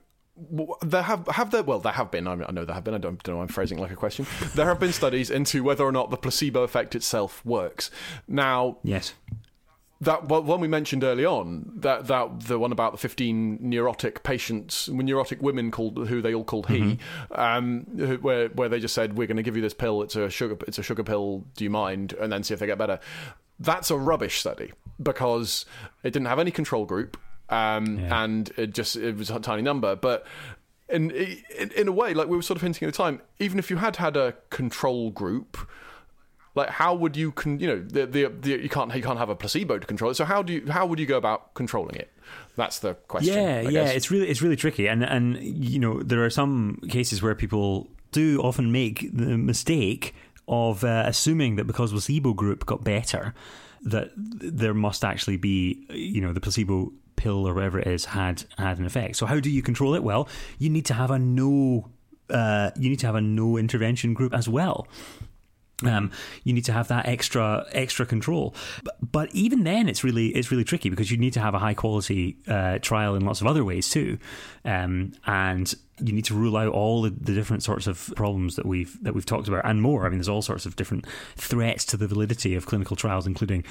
there have have there well there have been I, mean, I know there have been I don't, don't know I'm phrasing like a question. There have been studies into whether or not the placebo effect itself works. Now Yes. that well, one we mentioned early on that that the one about the 15 neurotic patients neurotic women called who they all called he um, where where they just said we're going to give you this pill. It's a sugar it's a sugar pill. Do you mind? And then see if they get better. That's a rubbish study because it didn't have any control group um, Yeah. and it just it was a tiny number. But in, in in a way like we were sort of hinting at the time even if you had had a control group like how would you con- you know the, the the you can't you can't have a placebo to control it. So how do you how would you go about controlling it? That's the question Yeah, yeah, it's really it's really tricky, and and you know there are some cases where people do often make the mistake of uh, assuming that because placebo group got better, that there must actually be you know the placebo pill or whatever it is had had an effect. So how do you control it? Well, you need to have a no. Uh, you need to have a no intervention group as well. Um, you need to have that extra extra control, but, but even then, it's really it's really tricky because you need to have a high quality uh, trial in lots of other ways too, um, and you need to rule out all the, the different sorts of problems that we've that we've talked about and more. I mean, there's all sorts of different threats to the validity of clinical trials, including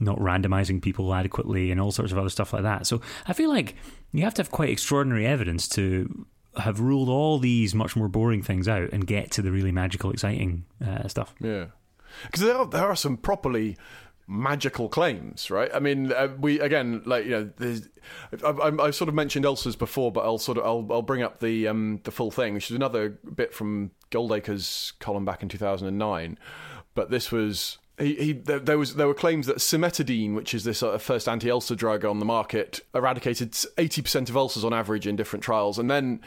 not randomizing people adequately and all sorts of other stuff like that. So I feel like you have to have quite extraordinary evidence to have ruled all these much more boring things out and get to the really magical, exciting uh, stuff. yeah because there are there are some properly magical claims, right? I mean, uh, we again, like you know, there's, I've, I've, I've sort of mentioned ulcers before, but I'll sort of I'll, I'll bring up the um, the full thing, which is another bit from Goldacre's column back in 2009. But this was he, he there, there was there were claims that cimetidine, which is this uh, first anti-ulcer drug on the market, eradicated 80% of ulcers on average in different trials, and then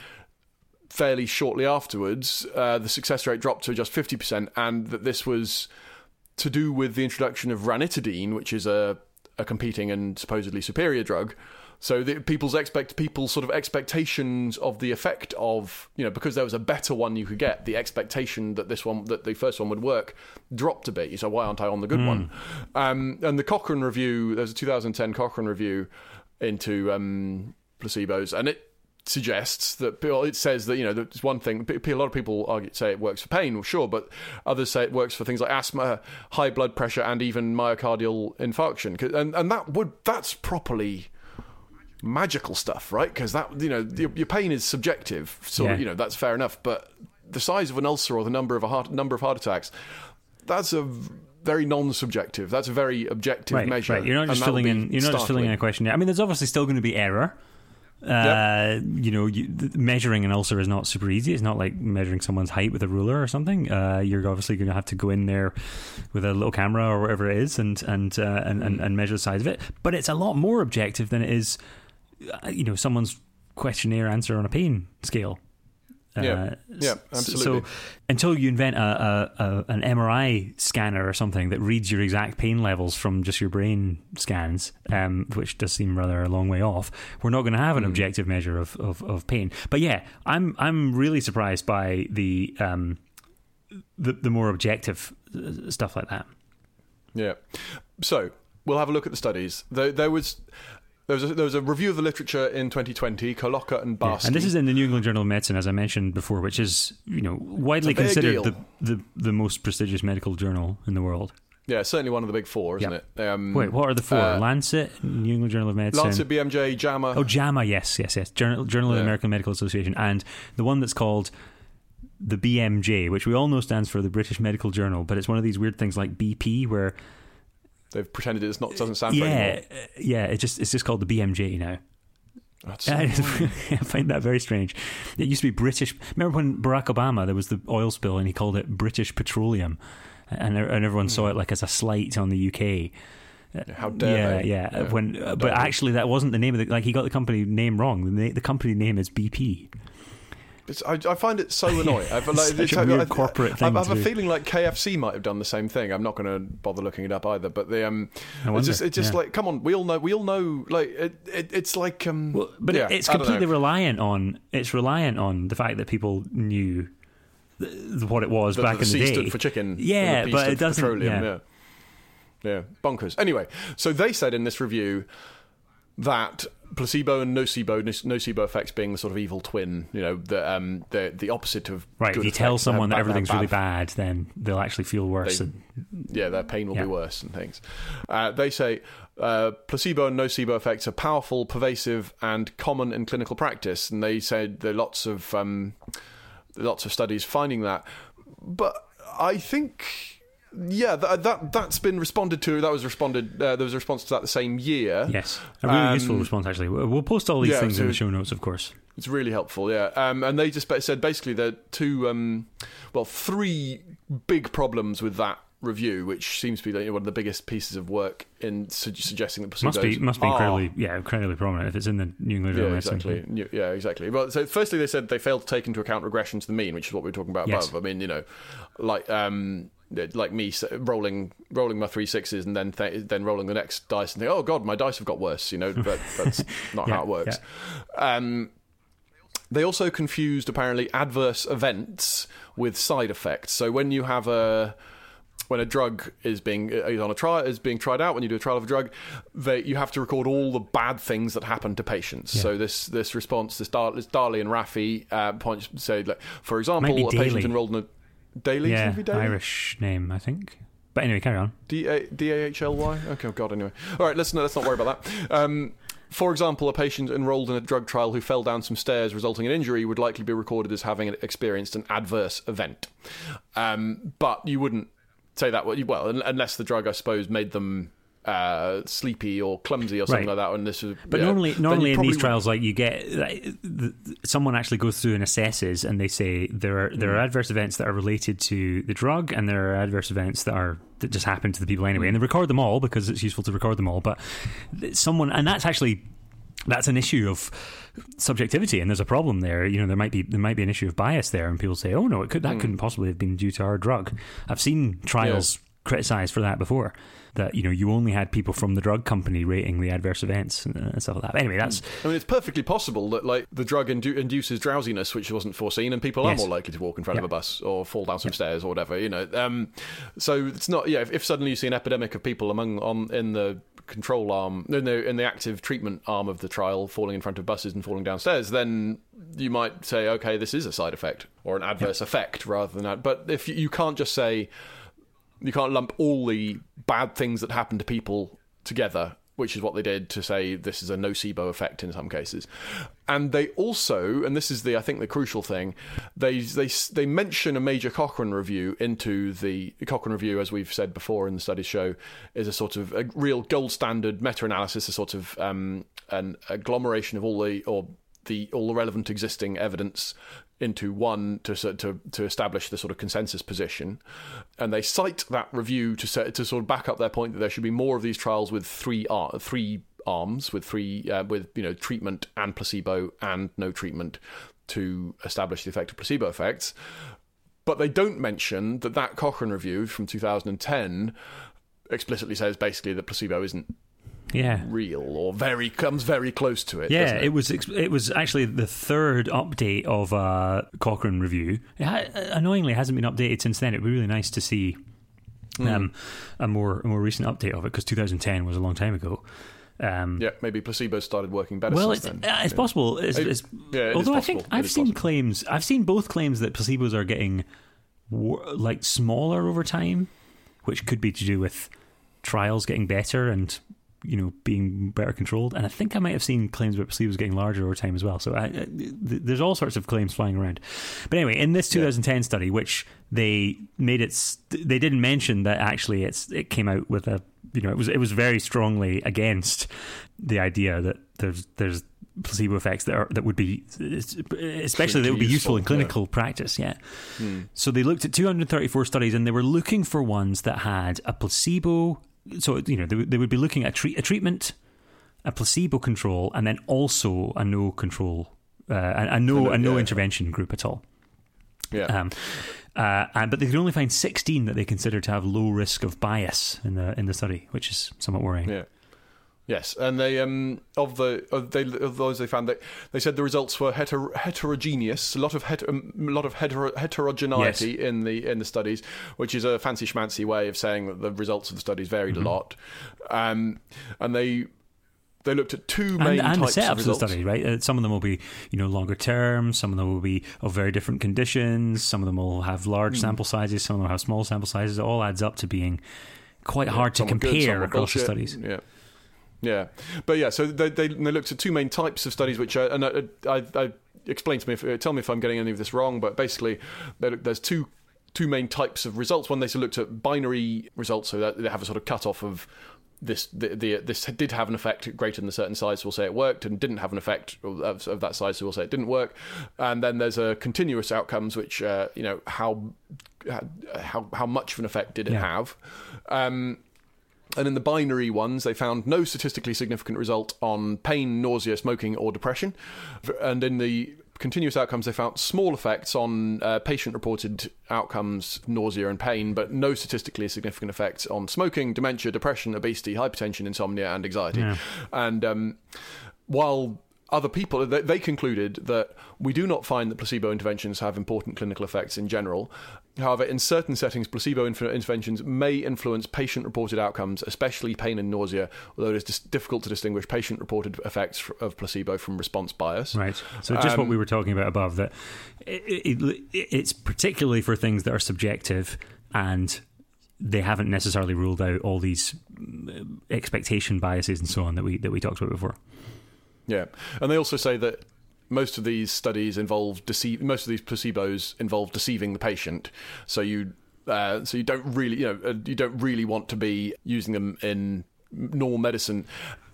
fairly shortly afterwards, uh, the success rate dropped to just 50%, and that this was to do with the introduction of ranitidine, which is a, a competing and supposedly superior drug. So the, people's expect people's sort of expectations of the effect of you know because there was a better one you could get, the expectation that this one that the first one would work dropped a bit. So why aren't I on the good mm. one? Um, and the Cochrane review, there's a 2010 Cochrane review into um, placebos, and it suggests that it says that you know there's one thing a lot of people argue, say it works for pain well, sure but others say it works for things like asthma high blood pressure and even myocardial infarction and and that would that's properly magical stuff right because that you know your, your, pain is subjective so yeah. you know that's fair enough but the size of an ulcer or the number of a heart number of heart attacks that's a very non-subjective. That's a very objective right, measure. Right. You're not just filling in. You're not just filling in a questionnaire. I mean, there's obviously still going to be error. Uh, You know, you, measuring an ulcer is not super easy. It's not like measuring someone's height with a ruler or something. Uh, you're obviously going to have to go in there with a little camera or whatever it is and and, uh, and, and and measure the size of it. But it's a lot more objective than it is, uh, you know, someone's questionnaire answer on a pain scale. Yeah, uh, yeah, absolutely. So until you invent a, a, a, an MRI scanner or something that reads your exact pain levels from just your brain scans, um, which does seem rather a long way off, we're not going to have an mm. objective measure of, of, of, pain. But yeah, I'm I'm really surprised by the um, the, the more objective uh, stuff like that. Yeah. So we'll have a look at the studies. There, there was there was, a, there was a review of the literature in 2020, Colloca and Barsky. Yeah, and this is in the New England Journal of Medicine, as I mentioned before, which is you know widely considered the, the, the most prestigious medical journal in the world. Yeah, certainly one of the big four, isn't yep. it? Um, Wait, what are the four? Uh, Lancet, New England Journal of Medicine, Lancet, BMJ, JAMA. Oh, JAMA, yes, yes, yes. Journal, Journal of the American Medical Association, and the one that's called the BMJ, which we all know stands for the British Medical Journal, but it's one of these weird things like BP, where They've pretended it's not doesn't sound yeah, uh, yeah. It just it's just called the BMJ now. That's <laughs> I <laughs> find that very strange. It used to be British. Remember when Barack Obama there was the oil spill and he called it British Petroleum, and and everyone saw hmm. it like as a slight on the UK. Uh, how dare yeah, they? Yeah, yeah. When, but actually, that wasn't the name of the. Like he got the company name wrong. The, the company name is BP. I, I, find it so <laughs> annoying. I've, like, Such a weird I, corporate thing. I, have a feeling like KFC might have done the same thing. I'm not going to bother looking it up either. But the um, it's just, it's just yeah. like, come on, we all know, we all know, like it, it it's like um, well, but yeah, it's completely reliant on it's reliant on the fact that people knew what it was the, back the in the C day. for chicken. Yeah, but it doesn't. Petroleum, yeah. yeah, yeah, bonkers. Anyway, so they said in this review that placebo and nocebo, nocebo effects being the sort of evil twin, you know, the um, the the opposite of right. If you tell someone that everything's bad, really bad, then they'll actually feel worse. They, and, yeah, their pain will yeah. be worse and things. Uh, they say uh, placebo and nocebo effects are powerful, pervasive, and common in clinical practice, and they said there are lots of um, lots of studies finding that. But I think yeah, that, that that's been responded to. That was responded. Uh, there was a response to that the same year. Yes, a really um, useful response. Actually, we'll post all these yeah, things so in the show notes, of course. It's really helpful. Yeah, um, and they just said basically there are two, um, well, three big problems with that review, which seems to be like, one of the biggest pieces of work in su- suggesting that must be must be are, incredibly yeah incredibly prominent if it's in the New England Journal yeah, exactly yeah exactly. Well, so firstly they said they failed to take into account regression to the mean, which is what we were talking about yes. above. I mean, you know, like um, like me rolling rolling my three sixes and then th- then rolling the next dice and think, oh god, my dice have got worse. You know, <laughs> but that's not yeah, how it works. Yeah. Um, they also confused apparently adverse events with side effects. So when you have a when a drug is being is on a trial is being tried out when you do a trial of a drug they, you have to record all the bad things that happen to patients yeah. so this this response this, Dar- this Darley and Raffi uh, points say like for example a patient enrolled in a Daily? Yeah, Daily? Irish name, I think. But anyway, carry on. D A D A H L Y. Okay, oh God. Anyway, all right. Let's not, let's not worry about that. Um, for example, a patient enrolled in a drug trial who fell down some stairs, resulting in injury, would likely be recorded as having experienced an adverse event. Um, but you wouldn't say that well, unless the drug, I suppose, made them uh, sleepy or clumsy or something Right. like that. And this is, But yeah, normally, normally in these trials, like you get like, the, someone actually goes through and assesses, and they say there are there Hmm. are adverse events that are related to the drug, and there are adverse events that are that just happen to the people anyway, and they record them all because it's useful to record them all. But someone, and that's actually that's an issue of subjectivity, and there's a problem there. You know, there might be there might be an issue of bias there, and people say, "Oh no, it could that couldn't possibly have been due to our drug." I've seen trials criticized for that before. That you know, you only had people from the drug company rating the adverse events and uh, stuff like that. But anyway, that's I mean, it's perfectly possible that like the drug indu- induces drowsiness, which wasn't foreseen, and people Yes. are more likely to walk in front of a bus or fall down some stairs or whatever. You know, um, so it's not. Yeah, if, if suddenly you see an epidemic of people among on in the control arm, in the in the active treatment arm of the trial, falling in front of buses and falling downstairs, then you might say, okay, this is a side effect or an adverse effect rather than that. But if you, you can't just say you can't lump all the bad things that happen to people together, which is what they did to say this is a nocebo effect in some cases. And they also, and this is the I think the crucial thing, they they they mention a major Cochrane review into the, Cochrane review, as we've said before in the studies show, is a sort of a real gold standard meta-analysis, a sort of um, an agglomeration of all the or the all the relevant existing evidence into one to to to establish the sort of consensus position, and they cite that review to set, to sort of back up their point that there should be more of these trials with three ar- three arms with three uh, with you know treatment and placebo and no treatment to establish the effect of placebo effects. But they don't mention that that Cochrane review from 2010 explicitly says basically that placebo isn't yeah. real or very comes very close to it. Yeah, doesn't it? was it was actually the third update of uh, Cochrane review. It ha- annoyingly, it hasn't been updated since then. It'd be really nice to see um, a more a more recent update of it because 2010 was a long time ago. Um, Yeah, maybe placebo started working better well, since it's, then. uh, it's Yeah. possible. It's, It- it's, yeah, it although I think I've seen possible. claims, I've seen both claims that placebos are getting like smaller over time, which could be to do with trials getting better and you know being better controlled. And I think I might have seen claims about placebos getting larger over time as well. So I, I, th- there's all sorts of claims flying around. But anyway, in this 2010 study, which they made it, st- they didn't mention that actually it's it came out with a you know it was it was very strongly against the idea that there's there's placebo effects that are that would be especially that would be useful in Useful, yeah. clinical practice yeah Hmm. so they looked at 234 studies and they were looking for ones that had a placebo so you know they, would- they would be looking at treat, a treatment a placebo control and then also a no control uh, a, a no no- a no yeah. intervention group at all Yeah. um, uh, and, but they could only find 16 that they considered to have low risk of bias in the in the study, which is somewhat worrying. Yeah. Yes, and they um of the of they of those they found that they said the results were heter- heterogeneous, a lot of heter- um, a lot of hetero- heterogeneity in the in the studies, which is a fancy schmancy way of saying that the results of the studies varied Mm-hmm. a lot, um, and they they looked at two main and, and types of the study, right? Uh, some of them will be, you know, longer term. Some of them will be of very different conditions. Some of them will have large sample sizes. Some of them have small sample sizes. It all adds up to being quite hard to Some were good, compare across the studies. Yeah. Yeah, but yeah, so they, they they looked at two main types of studies, which are, and I, I, I explain to me, if, tell me if I'm getting any of this wrong, but basically there- there's two two main types of results. One they looked at binary results, so that they have a sort of cutoff of this the, the this did have an effect greater than a certain size, so we'll say it worked, and didn't have an effect of, of that size, so we'll say it didn't work. And then there's a continuous outcomes, which uh, you know how how how much of an effect did it Yeah. have. Um, and in the binary ones, they found no statistically significant result on pain, nausea, smoking, or depression. And in the continuous outcomes, they found small effects on uh, patient reported outcomes, nausea, and pain, but no statistically significant effects on smoking, dementia, depression, obesity, hypertension, insomnia, and anxiety. Yeah. And um, while other people they, concluded that we do not find that placebo interventions have important clinical effects in general. However, in certain settings, placebo inf- interventions may influence patient-reported outcomes, especially pain and nausea. Although it is difficult to distinguish patient-reported effects f- of placebo from response bias. Right. So just what Um, we were talking about above that it, it, it's particularly for things that are subjective and they haven't necessarily ruled out all these mm, expectation biases and so on that we that we talked about before. Yeah, and they also say that most of these studies involve deceive. Most of these placebos involve deceiving the patient. So you Uh, so you don't really, you know, uh, you don't really want to be using them in normal medicine.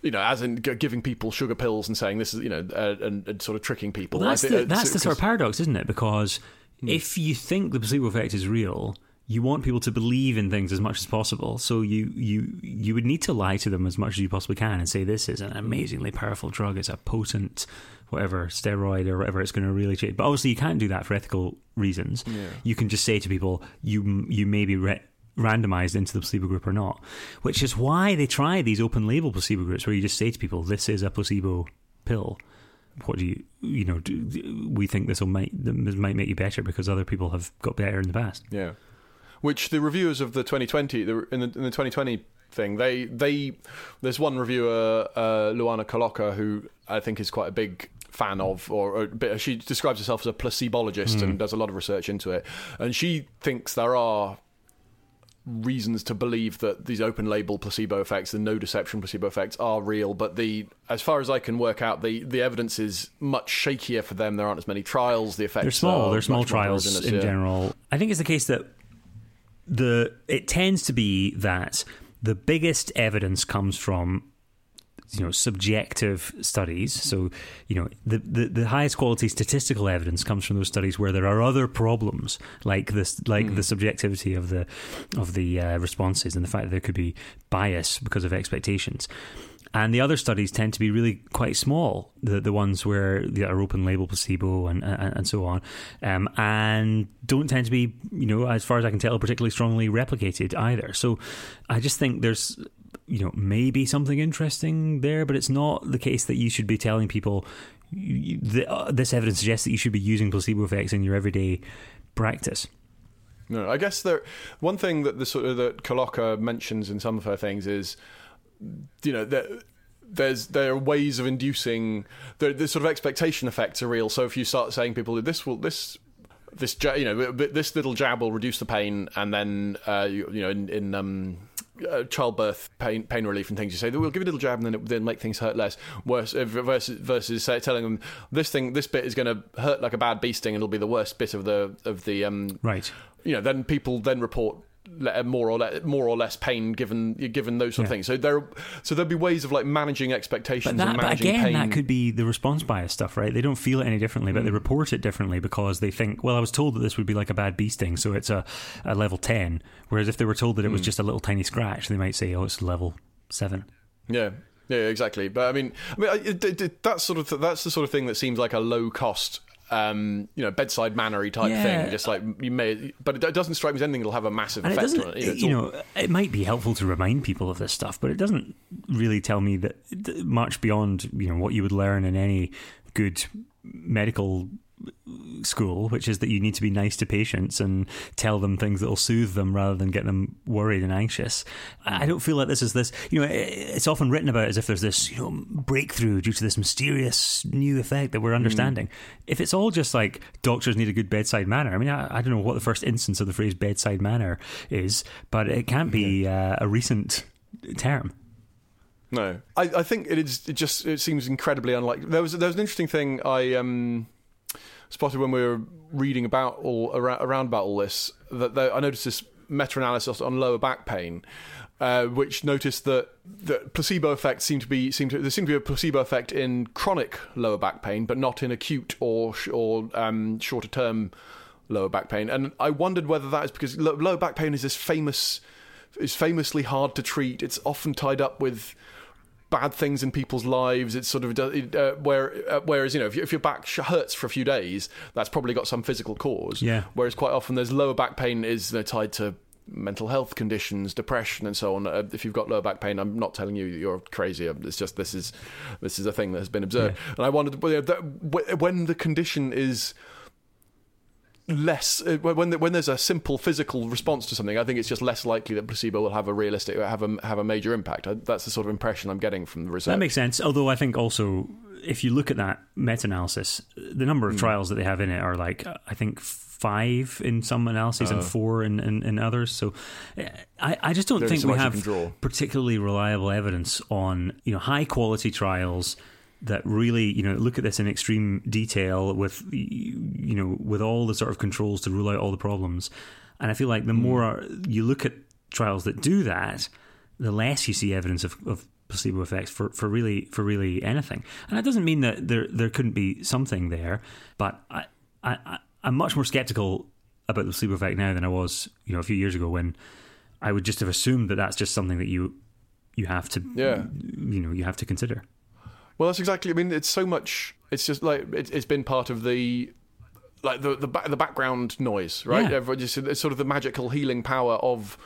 You know, as in giving people sugar pills and saying this is, you know, uh, and, and sort of tricking people. Well, that's the, uh, that's the sort of paradox, isn't it? Because Hmm. if you think the placebo effect is real, you want people to believe in things as much as possible. So you you you would need to lie to them as much as you possibly can and say this is an amazingly powerful drug. It's a potent whatever steroid or whatever. It's going to really change. But obviously, you can't do that for ethical reasons. You can just say to people, you you may be. Re- randomized into the placebo group or not which is why they try these open label placebo groups where you just say to people this is a placebo pill what do you you know do, do- we think this will might this might make you better because other people have got better in the past Yeah, which the reviewers of the 2020 the, in the in the 2020 thing they they there's one reviewer uh, Luana Colloca who I think is quite a big fan of or, a bit, she describes herself as a placebologist and does a lot of research into it. And she thinks there are reasons to believe that these open label placebo effects the no deception placebo effects are real but the as far as I can work out the the evidence is much shakier for them. There aren't as many trials. The effects they're small. they're small trials in yeah. general. I think it's the case that the it tends to be that the biggest evidence comes from you know subjective studies. So you know the, the the highest quality statistical evidence comes from those studies where there are other problems like this like the subjectivity of the of the uh, responses and the fact that there could be bias because of expectations and the other studies tend to be really quite small the the ones where they are open label placebo and and, and so on um, and don't tend to be you know as far as I can tell particularly strongly replicated either so I just think there's you know maybe something interesting there but it's not the case that you should be telling people uh, this evidence suggests that you should be using placebo effects in your everyday practice No, I guess there. One thing that the sort of that Colloca mentions in some of her things is, you know, that there's there are ways of inducing the, the sort of expectation effects are real. So if you start saying people this will this. This you know this little jab will reduce the pain, and then uh, you, you know in, in um, uh, childbirth pain pain relief and things. You say we'll give a little jab, and then it then make things hurt less. Worse uh, versus versus say, telling them this thing this bit is going to hurt like a bad bee sting, and it'll be the worst bit of the of the um, right you know, then people then report more or less, more or less pain given given those sort of things. So there, so there'd be ways of like managing expectations But, that, and but managing again, pain. that could be the response bias stuff, right? They don't feel it any differently, but they hmm. report it differently because they think, well, I was told that this would be like a bad bee sting, so it's a, a level 10. Whereas if they were told that it was hmm. just a little tiny scratch, they might say, oh, it's level 7. Yeah. Yeah, exactly. But I mean, I mean, that's sort of th- that's the sort of thing that seems like a low cost, um, you know, bedside mannery type Yeah. thing. Just like you may, but it, it doesn't strike me as anything that'll have a massive And effect doesn't, on it. You know, you know, it might be helpful to remind people of this stuff, but it doesn't really tell me that much beyond, you know, what you would learn in any good medical school, which is that you need to be nice to patients and tell them things that will soothe them rather than get them worried and anxious. I don't feel like this is this, you know, it's often written about as if there's this, you know, breakthrough due to this mysterious new effect that we're understanding. If it's all just like doctors need a good bedside manner, I mean, I, I don't know what the first instance of the phrase bedside manner is, but it can't be uh, a recent term. No, I, I think it is. It just it seems incredibly unlikely. There was there was an interesting thing I um, spotted when we were reading about all around, about all this. That I noticed this meta-analysis on lower back pain, uh, which noticed that the placebo effects seem to be seem to there seemed to be a placebo effect in chronic lower back pain, but not in acute or or um, shorter term lower back pain. And I wondered whether that is because lower back pain is this famous is famously hard to treat. It's often tied up with bad things in people's lives. It's sort of uh, where uh, whereas you know if, you, if your back hurts for a few days, that's probably got some physical cause. Yeah. Whereas quite often there's lower back pain is you know, tied to mental health conditions, depression, and so on. Uh, if you've got lower back pain, I'm not telling you you're crazy. It's just this is this is a thing that has been observed. And I wondered well, you know, that, wh- when the condition is less uh, when when there's a simple physical response to something, I think it's just less likely that placebo will have a realistic have a have a major impact. I, that's the sort of impression I'm getting from the research. That makes sense. Although I think also, if you look at that meta analysis, the number of trials that they have in it are like, I think, five in some analyses Oh. and four in, in, in others. So eh, I, I just don't think so we have particularly reliable evidence on you know high quality trials that really you know look at this in extreme detail with you know with all the sort of controls to rule out all the problems. And I feel like the hmm. more you look at trials that do that, the less you see evidence of, of placebo effects for, for really for really anything. And that doesn't mean that there there couldn't be something there, but I, I I'm much more skeptical about the placebo effect now than I was you know a few years ago when I would just have assumed that that's just something that you you have to Yeah. you know you have to consider. Well, that's exactly. I mean, it's so much. It's just like it, it's been part of the like the the, the background noise, right? Yeah. Everyone just it's sort of the magical healing power of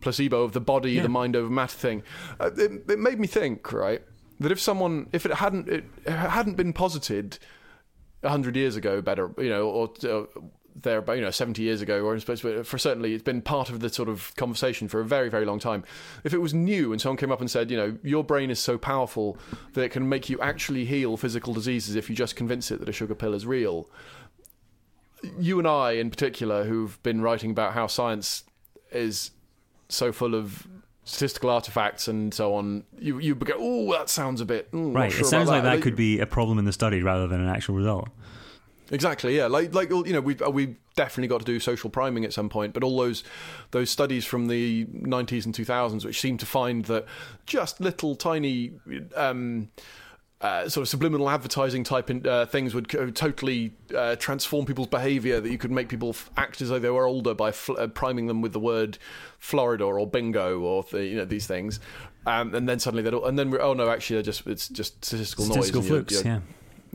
placebo of the body, Yeah. the mind over matter thing. Uh, it, it made me think, right, that if someone, if it hadn't, it, hadn't been posited a hundred years ago, better, you know, or. Uh, there, about you know, seventy years ago, or for certainly, it's been part of the sort of conversation for a very, very long time. If it was new and someone came up and said, you know, your brain is so powerful that it can make you actually heal physical diseases if you just convince it that a sugar pill is real, you and I, in particular, who've been writing about how science is so full of statistical artifacts and so on, you you go, oh, that sounds a bit mm, Right. sure it sounds like that could be a problem in the study rather than an actual result. Exactly, yeah. Like, like you know, we've we definitely got to do social priming at some point. But all those those studies from the '90s and 2000s, which seem to find that just little tiny. Um, uh, sort of subliminal advertising type in, uh, things would co- totally uh, transform people's behaviour. That you could make people f- act as though they were older by fl- uh, priming them with the word Florida or bingo or the, you know these things, um, and then suddenly they all and then we're, oh no, actually they're just it's just statistical, Statistical noise. flukes. you're- you're- yeah.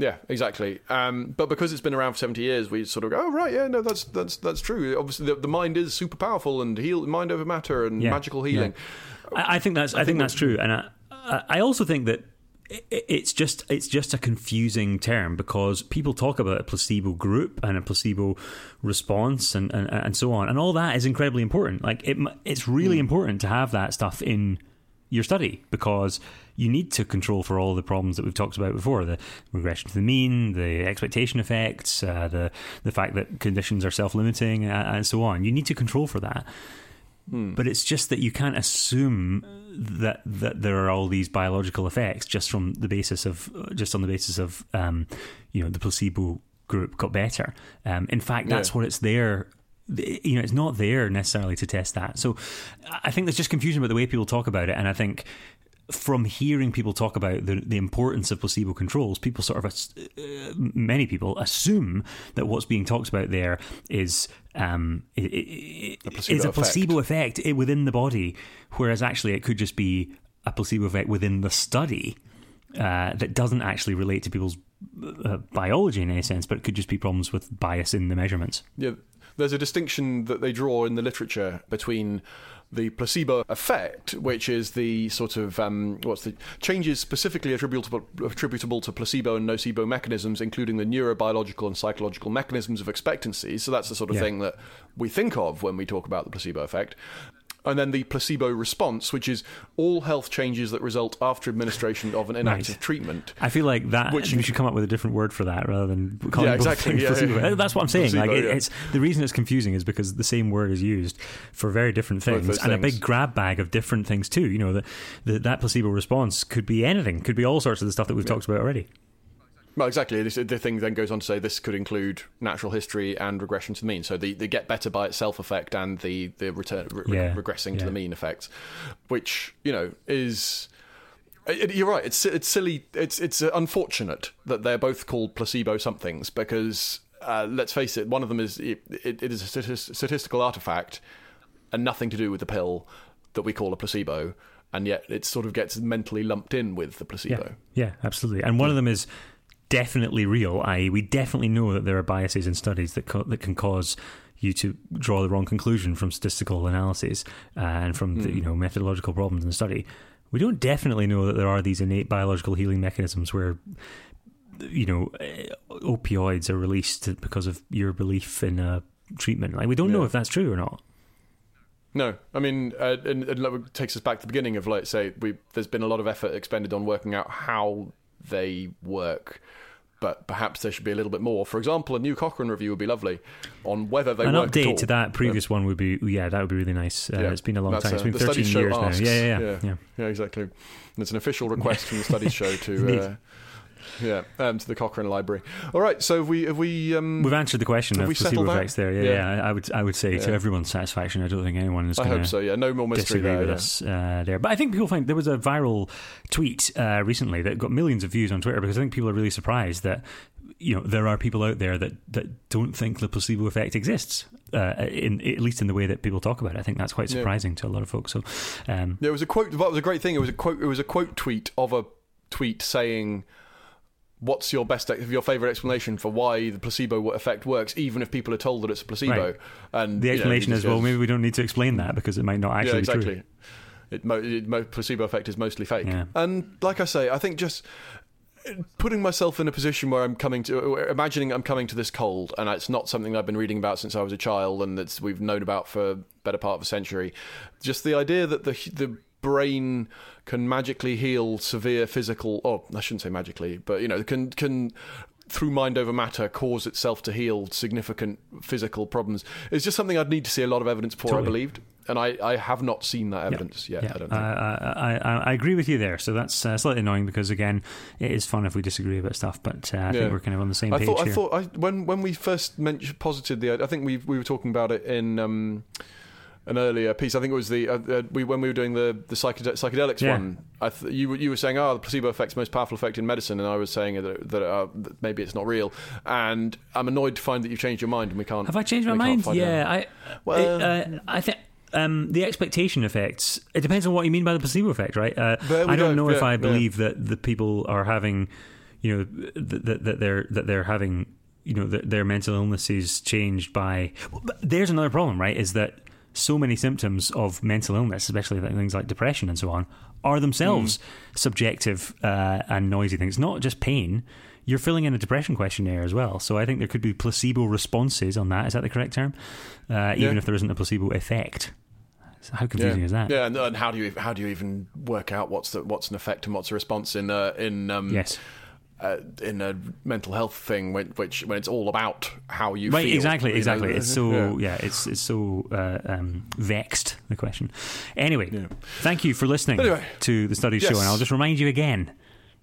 Yeah, exactly. Um, but because it's been around for seventy years, we sort of go, "Oh right, yeah, no, that's that's that's true." Obviously, the, the mind is super powerful and heal mind over matter and Yeah, magical healing. I, I think that's I, think, that's true, and I, I I also think that i- i- it's just it's just a confusing term because people talk about a placebo group and a placebo response and, and, and so on, and all that is incredibly important. Like it, it's really important to have that stuff in your study because you need to control for all the problems that we've talked about before the regression to the mean the expectation effects uh, the the fact that conditions are self-limiting uh, and so on you need to control for that but it's just that you can't assume that that there are all these biological effects just from the basis of just on the basis of um, you know the placebo group got better. Um, in fact, that's Yeah. what it's there. You know, it's not there necessarily to test that. So, I think there's just confusion about the way people talk about it, and I think from hearing people talk about the, the importance of placebo controls, people sort of, uh, many people assume that what's being talked about there is um, i- i- i- placebo is a effect. placebo effect within the body, whereas actually it could just be a placebo effect within the study uh, that doesn't actually relate to people's uh, biology in any sense, but it could just be problems with bias in the measurements. Yeah, there's a distinction that they draw in the literature between the placebo effect, which is the sort of um, what's the changes specifically attributable attributable to placebo and nocebo mechanisms, including the neurobiological and psychological mechanisms of expectancy. So that's the sort of Yeah. thing that we think of when we talk about the placebo effect. And then the placebo response, which is all health changes that result after administration of an inactive Right. treatment. I feel like that Which- we should come up with a different word for that rather than calling Yeah, exactly. things Yeah, placebo. yeah. That's what I'm saying. Placebo, like it, it's the reason it's confusing is because the same word is used for very different things and a big grab bag of different things too. You know, the, the, that placebo response could be anything, could be all sorts of the stuff that we've talked about already. Well, exactly. This, the thing then goes on to say this could include natural history and regression to the mean. So the, the get better by itself effect and the the return re- Yeah, regressing to the mean effect, which you know is. it- you're right. It's it's silly. It's it's unfortunate that they're both called placebo somethings because uh, let's face it, one of them is it, it, it is a statistical artifact and nothing to do with the pill that we call a placebo, and yet it sort of gets mentally lumped in with the placebo. Yeah, yeah, absolutely. And one of them is definitely real. I.e., we definitely know that there are biases in studies that co- that can cause you to draw the wrong conclusion from statistical analyses uh, and from the, you know methodological problems in the study. We don't definitely know that there are these innate biological healing mechanisms where you know eh, opioids are released because of your belief in a treatment. Like we don't know if that's true or not. No, I mean, uh, and, and that takes us back to the beginning of like, say, we there's been a lot of effort expended on working out how they work, but perhaps there should be a little bit more. For example, a new Cochrane review would be lovely on whether they An work at all. update to that previous one would be yeah, that would be really nice. Uh, Yeah. It's been a long That's, time. It's been 13 years asks. now. Yeah, yeah, yeah. Yeah. yeah. Yeah, exactly. And it's an official request from the studies <laughs> show to uh, Yeah, um, to the Cochrane Library. All right, so have we have we um, We've answered the question Have of we placebo that? effects there. Yeah, Yeah. yeah. I would I would say to everyone's satisfaction. I don't think anyone is I hope so. Yeah, no more mystery there. with yeah. us uh, there. But I think people find there was a viral tweet uh, recently that got millions of views on Twitter because I think people are really surprised that you know there are people out there that, that don't think the placebo effect exists. Uh, in at least in the way that people talk about it, I think that's quite Yeah. surprising to a lot of folks. So, um, Yeah, it was a quote. That was a great thing. It was a quote. It was a quote tweet of a tweet saying, "What's your best, your favorite explanation for why the placebo effect works, even if people are told that it's a placebo?" Right. And the you know, explanation is well, maybe we don't need to explain that because it might not actually yeah, exactly. be true. It, mo- it mo- placebo effect is mostly fake. Yeah. And like I say, I think just putting myself in a position where I'm coming to, uh, imagining I'm coming to this cold, and it's not something I've been reading about since I was a child, and that's we've known about for better part of a century. Just the idea that the the brain can magically heal severe physical, or I shouldn't say magically, but you know, can can through mind over matter cause itself to heal significant physical problems It's just something I'd need to see a lot of evidence for. I believed, and I, I have not seen that evidence yet. Yeah, I don't I, think. I, I, I agree with you there. So that's uh, slightly annoying because again, it is fun if we disagree about stuff, but uh, I Yeah. think we're kind of on the same page thought, I thought, I, when when we first mentioned, posited the, I think we we were talking about it in um, an earlier piece. I think it was the uh, uh, we when we were doing the the psychede- psychedelics Yeah. one. I th- you were- you were saying, oh, the placebo effect's the most powerful effect in medicine, and I was saying that, that, uh, that maybe it's not real. And I'm annoyed to find that you've changed your mind, and we can't. Have I changed my mind? find out. Yeah, I. Well- it, uh, I think. Um, the expectation effects. It depends on what you mean by the placebo effect, right? Uh, I don't go. know if Yeah, I yeah. believe that the people are having, you know, that, that, that they're that they're having, you know, that their mental illnesses changed by. Well, but there's another problem, right? Is that so many symptoms of mental illness, especially things like depression and so on, are themselves Hmm. subjective uh, and noisy things. Not just pain. You're filling in a depression questionnaire as well, so I think there could be placebo responses on that. Is that the correct term? Uh, even Yeah. if there isn't a placebo effect. So how confusing yeah. is that? Yeah, and, and how do you how do you even work out what's the what's an effect and what's a response in uh, in um, Yes. Uh, in a mental health thing, when, which when it's all about how you Right, feel. exactly, you know? exactly. It's so Yeah. yeah, it's it's so uh, um, vexed the question. Anyway, Yeah. thank you for listening Anyway. to the Studies Show, and I'll just remind you again,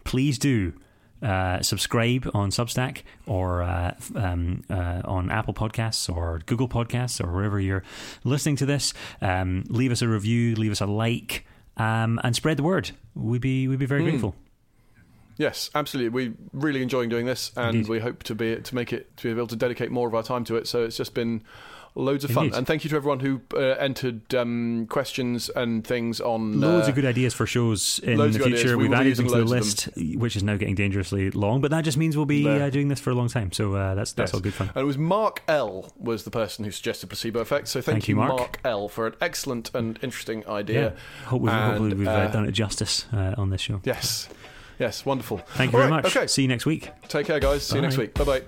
please do. Uh, subscribe on Substack or uh, um, uh, on Apple Podcasts or Google Podcasts or wherever you're listening to this. Um, leave us a review, leave us a like, um, and spread the word. We'd be we'd be very Hmm. grateful. Yes, absolutely. We're really enjoying doing this, and Indeed. we hope to be to make it to be able to dedicate more of our time to it. So it's just been loads of fun. Indeed. And thank you to everyone who uh, entered um, questions and things on Loads uh, of good ideas for shows in the future. We We've added them to the list, which is now getting dangerously long. But that just means we'll be uh, doing this for a long time. So uh, that's that's Yes. all good fun. And it was Mark L was the person who suggested placebo effect. So thank, Thank you, Mark. Mark L, for an excellent and interesting Yeah, idea. Hope we've, And, hopefully we've uh, uh, done it justice uh, on this show. Yes, yes, wonderful. Thank you All very right, much. Okay, See you next week. take care, guys. See you next week. Bye bye.